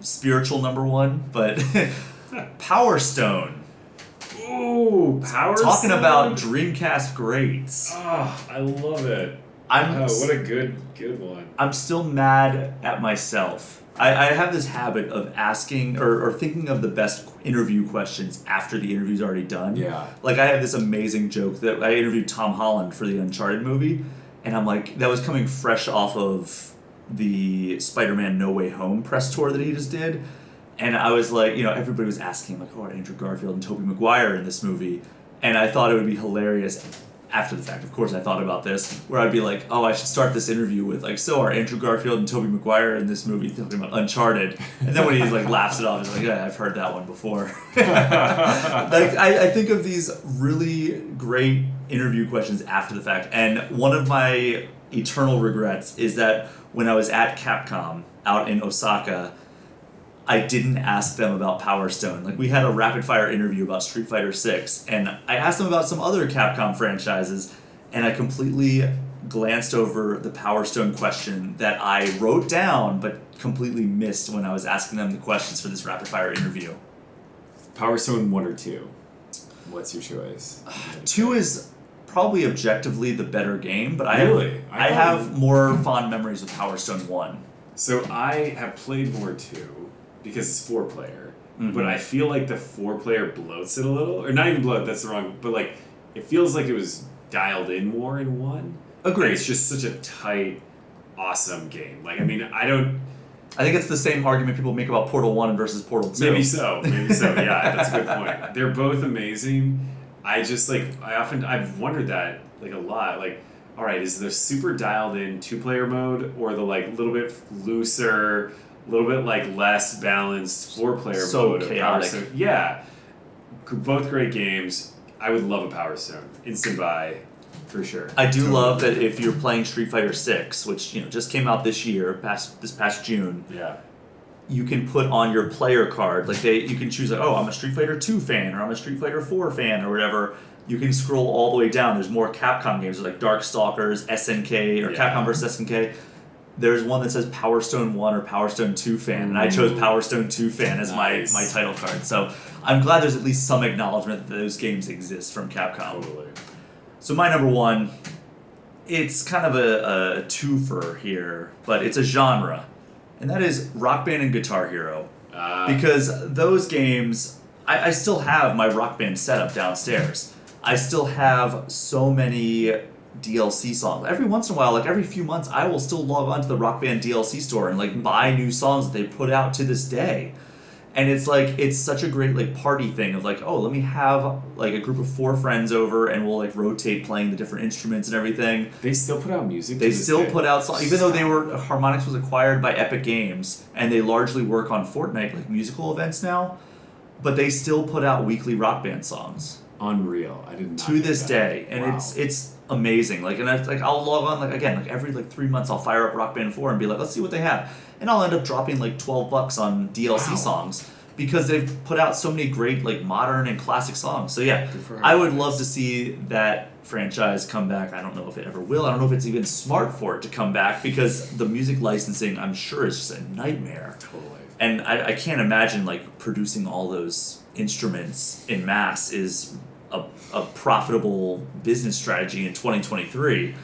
spiritual number one, but Power Stone. Ooh, power. Talking Stone? about Dreamcast greats. Oh, I love it. I'm Oh, what a good good one. I'm still mad at myself. I, I have this habit of asking or, or thinking of the best interview questions after the interview's already done. Yeah. Like I have this amazing joke that I interviewed Tom Holland for the Uncharted movie, and I'm like, that was coming fresh off of the Spider-Man No Way Home press tour that he just did, and I was like, you know, everybody was asking like, oh, Andrew Garfield and Tobey Maguire in this movie, and I thought it would be hilarious. After the fact, of course, I thought about this, where I'd be like, "Oh, I should start this interview with like, so are Andrew Garfield and Tobey Maguire in this movie talking about Uncharted?" And then when he like laughs it off, he's like, "Yeah, I've heard that one before." like I, I think of these really great interview questions after the fact and one of my eternal regrets is that when i was at capcom out in osaka i didn't ask them about power stone like we had a rapid fire interview about street fighter 6 and i asked them about some other capcom franchises and i completely glanced over the power stone question that i wrote down but completely missed when i was asking them the questions for this rapid fire interview Power Stone one or two. What's your choice? Two is probably objectively the better game, but I Really? have, I, I have more fond memories of Power Stone One. So I have played more two because it's four player, Mhm. but I feel like the four player bloats it a little, or not even bloat. That's the wrong. But like, it feels like it was dialed in more in one. Agreed. It's just such a tight, awesome game. Like I mean, I don't. I think it's the same argument people make about Portal One versus Portal Two. Maybe so. Maybe so. Yeah, that's a good point. They're both amazing. I just like I often I've wondered that like a lot. Like, all right, is the super dialed in two player mode or the like little bit looser, a little bit like less balanced four player So mode? of Power chaotic. Stone? Yeah, both great games. I would love a Power Stone instant buy for sure. I do Totally. love that if you're playing Street Fighter Six, which you know just came out this year, past this past June, Yeah. you can put on your player card like they you can choose like oh I'm a Street Fighter Two fan or I'm a Street Fighter Four fan or whatever. You can scroll all the way down. There's more Capcom games like Darkstalkers, SNK, or Yeah. Capcom vs SNK. There's one that says Power Stone One or Power Stone Two fan, and I chose Power Stone Two fan as Nice. my my title card. So I'm glad there's at least some acknowledgement that those games exist from Capcom. Totally. So my number one, it's kind of a, a twofer here, but it's a genre, and that is Rock Band and Guitar Hero. Uh, Because those games, I, I still have my Rock Band setup downstairs. I still have so many DLC songs. Every once in a while, like every few months, I will still log on to the Rock Band DLC store and like buy new songs that they put out to this day. And it's like it's such a great like party thing of like oh let me have like a group of four friends over and we'll like rotate playing the different instruments and everything. they still put out music. They still day? put out songs, even though they were Harmonix was acquired by Epic Games, and they largely work on Fortnite like musical events now. But they still put out weekly rock band songs unreal. I did not to this that. day, and Wow. it's it's amazing. Like, and I, like I'll log on like again like every like three months I'll fire up Rock Band Four and be like, let's see what they have, and I'll end up dropping like twelve bucks on DLC Wow. songs because they've put out so many great like modern and classic songs. So yeah, I would love to see that franchise come back. I don't know if it ever will. I don't know if it's even smart for it to come back because the music licensing, I'm sure, is just a nightmare. totally. And I, I can't imagine like producing all those instruments in mass is a, a profitable business strategy in 2023.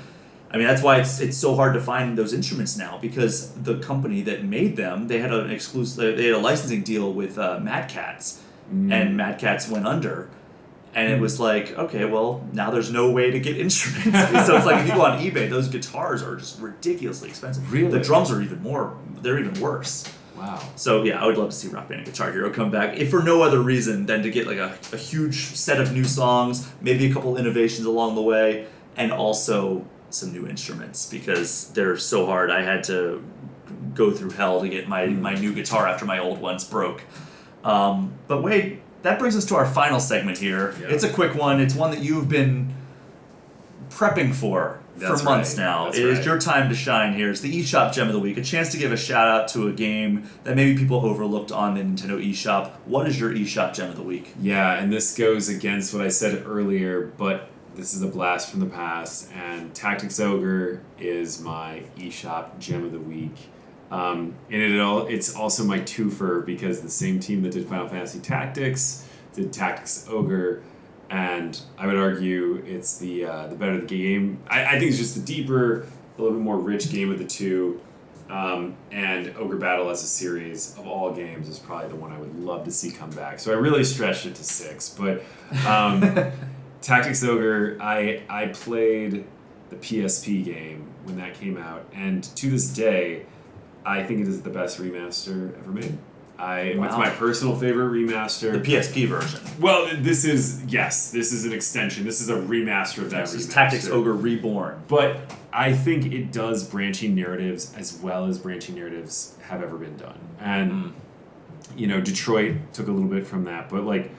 I mean that's why it's it's so hard to find those instruments now because the company that made them they had an exclusive they had a licensing deal with uh, Mad Catz Mm. and Mad Catz went under. And it was like, okay, well, now there's no way to get instruments. so it's like if you go on eBay, those guitars are just ridiculously expensive. Really? The drums are even more, they're even worse. Wow. So yeah, I would love to see Rock Band and Guitar Hero come back, if for no other reason than to get like a, a huge set of new songs, maybe a couple innovations along the way, and also some new instruments because they're so hard. I had to go through hell to get my, my new guitar after my old ones broke. Um, but wait, that brings us to our final segment here. Yeah. It's a quick one. It's one that you've been prepping for That's for months right. now. That's It is right. your time to shine here. It's the eShop Gem of the Week. A chance to give a shout out to a game that maybe people overlooked on the Nintendo eShop. What is your eShop Gem of the Week? Yeah, and this goes against what I said earlier, but this is a blast from the past. And Tactics Ogre is my eShop gem of the week. Um, and it all, it's also my twofer because the same team that did Final Fantasy Tactics did Tactics Ogre. And I would argue it's the uh, the better the game. I, I think it's just the deeper, a little bit more rich game of the two. Um, and Ogre Battle as a series of all games is probably the one I would love to see come back. So I really stretched it to six. But um, Tactics Ogre, I I played the PSP game when that came out, and to this day, I think it is the best remaster ever made. I it's my personal favorite remaster. The PSP version. Well, this is yes, this is an extension. This is a remaster of that. This is. Tactics Ogre Reborn. But I think it does branching narratives as well as branching narratives have ever been done. And Mm. you know, Detroit took a little bit from that, but like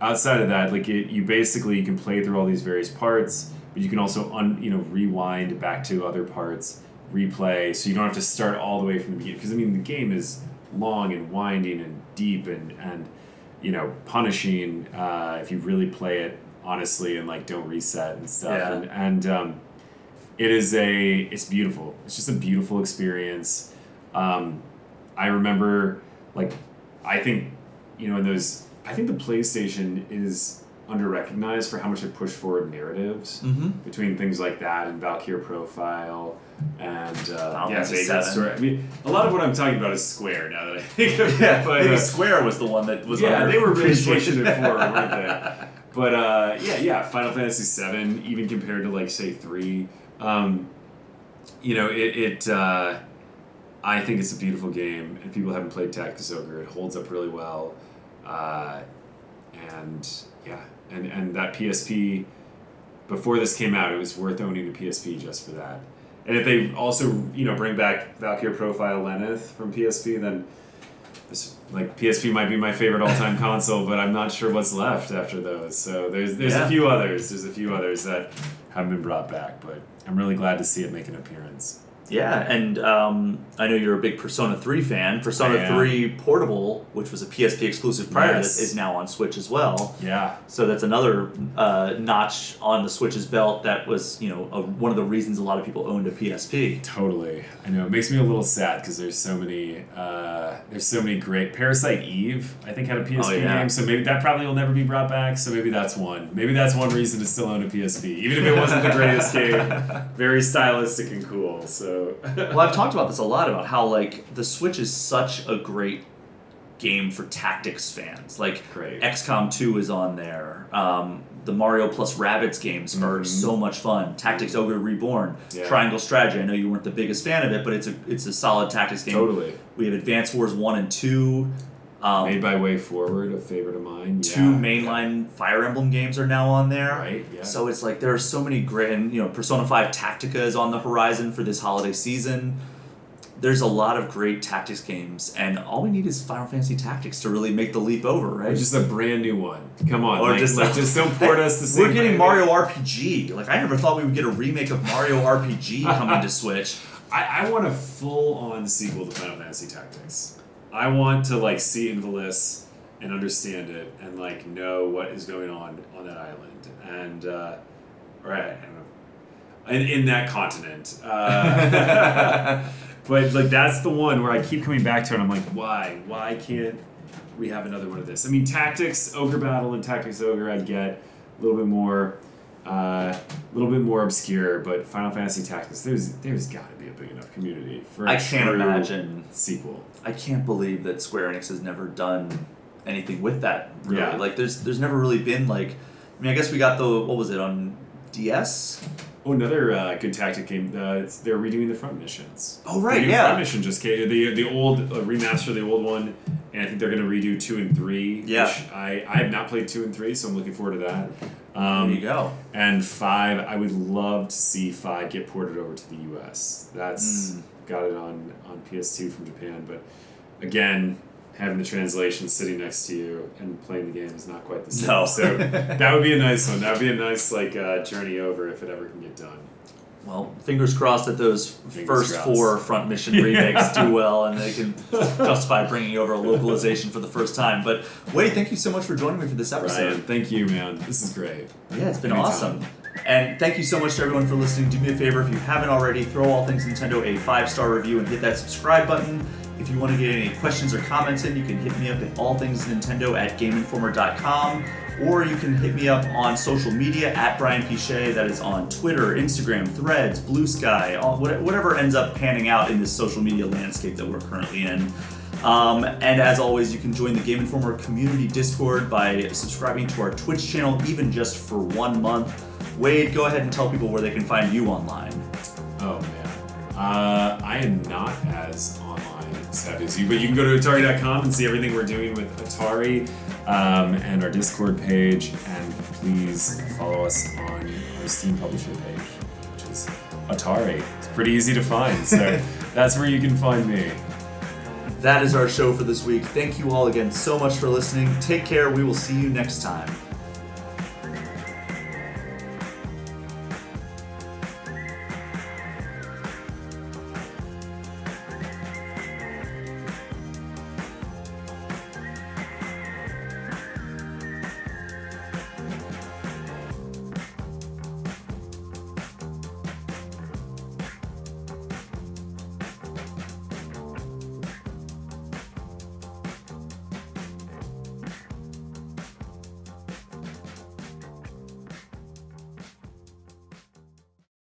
outside of that, like it, you basically you can play through all these various parts, but you can also un, you know rewind back to other parts, replay, so you don't have to start all the way from the beginning. Because I mean, the game is long and winding and deep and and you know punishing uh, if you really play it honestly and like don't reset and stuff. Yeah. And and um, it is a it's beautiful. It's just a beautiful experience. Um, I remember like I think you know in those I think the PlayStation is under recognized for how much it pushed forward narratives Mm-hmm. between things like that and Valkyrie Profile and uh, Final yeah, Fantasy Vegas VII. Story. I mean, a lot of what I'm talking about is Square now that I think of it. Yeah, but, maybe uh, Square was the one that was. yeah, under they were really appreciated. pushing it forward, weren't they? But uh, yeah, yeah, Final Fantasy VII, even compared to like say three, um, you know, it, it uh, I think it's a beautiful game, and people haven't played Tactics Ogre. It holds up really well, uh, and yeah, and and that PSP before this came out, it was worth owning a PSP just for that. And if they also you know bring back Valkyrie Profile Lenneth from PSP, then this, like PSP might be my favorite all time console, but I'm not sure what's left after those. So there's there's Yeah. a few others. There's a few others that haven't been brought back, but I'm really glad to see it make an appearance. Yeah, and um, I know you're a big Persona 3 fan. Persona 3 Portable, which was a PSP exclusive prior to this, is now on Switch as well. Yeah, So that's another uh, notch on the Switch's belt. That was, you know, a, one of the reasons a lot of people owned a PSP. totally. I know it makes me a little sad because there's so many uh, there's so many great Parasite Eve. I think had a PSP Oh, yeah. game, so maybe that probably will never be brought back. So maybe that's one. Maybe that's one reason to still own a PSP, even if it wasn't the greatest game. Very stylistic and cool. So well, I've talked about this a lot about how like the Switch is such a great game for tactics fans. Like Great. XCOM 2 is on there. Um, the Mario plus Rabbids games are Mhm. so much fun. Tactics Ogre Reborn, Yeah. Triangle Strategy. I know you weren't the biggest fan of it, but it's a it's a solid tactics game. totally. We have Advance Wars 1 and 2. Um, Made by WayForward, a favorite of mine. two yeah. mainline Fire Emblem games are now on there. Right. Yeah. So it's like there are so many great, and you know, Persona Five Tactica is on the horizon for this holiday season. There's a lot of great tactics games, and all we need is Final Fantasy Tactics to really make the leap over, right? or just a brand new one. Come on. Or like, just- like, just don't port us the same. We're getting. Mario RPG. Like I never thought we would get a remake of Mario RPG coming to Switch. I, I want a full on sequel to Final Fantasy Tactics. I want to like see Ivalice and understand it and like know what is going on on that island and uh, or I, I don't know in, in that continent. Uh, but like that's the one where I keep coming back to it. and I'm like, why? Why can't we have another one of this? I mean, Tactics Ogre Battle and Tactics Ogre, I get a little bit more. Uh, a little bit more obscure, but Final Fantasy Tactics, there's there's got to be a big enough community for a I can't imagine. sequel. I can't believe that Square Enix has never done anything with that. Really, Yeah. like there's there's never really been like. I mean, I guess we got the what was it on DS? Oh, another uh, good tactic game. Uh, they're redoing the front missions. Oh right, the yeah. Front mission just came. The the old uh, remaster, the old one, and I think they're going to redo two and three. Yeah. Which I I have not played two and three, so I'm looking forward to that. Um, there you go. And five, I would love to see five get ported over to the U.S. That's Mm. got it on on PS2 from Japan, but again, having the translation sitting next to you and playing the game is not quite the same. No. So that would be a nice one. That would be a nice like uh, journey over if it ever can get done. Well, fingers crossed that those Fingers first crossed. four front mission remakes do well and they can justify bringing over a localization for the first time. But Wade, thank you so much for joining me for this episode. Brian, thank you, man. This is great. Yeah, it's been Anytime. awesome. And thank you so much to everyone for listening. Do me a favor if you haven't already, throw All Things Nintendo a five star review and hit that subscribe button. If you want to get any questions or comments in, you can hit me up at allthingsnintendo at gameinformer.com or you can hit me up on social media at BrianPShea. That is on Twitter, Instagram, Threads, Blue Sky, whatever ends up panning out in this social media landscape that we're currently in. Um, and as always, you can join the Game Informer community Discord by subscribing to our Twitch channel, even just for one month. Wade, go ahead and tell people where they can find you online. Oh man, uh, I am not as online savvy as you, but you can go to Atari.com and see everything we're doing with Atari um, and our Discord page, and please follow us on our Steam publisher page, which is Atari. It's pretty easy to find, so that's where you can find me. That is our show for this week. Thank you all again so much for listening. Take care. We will see you next time.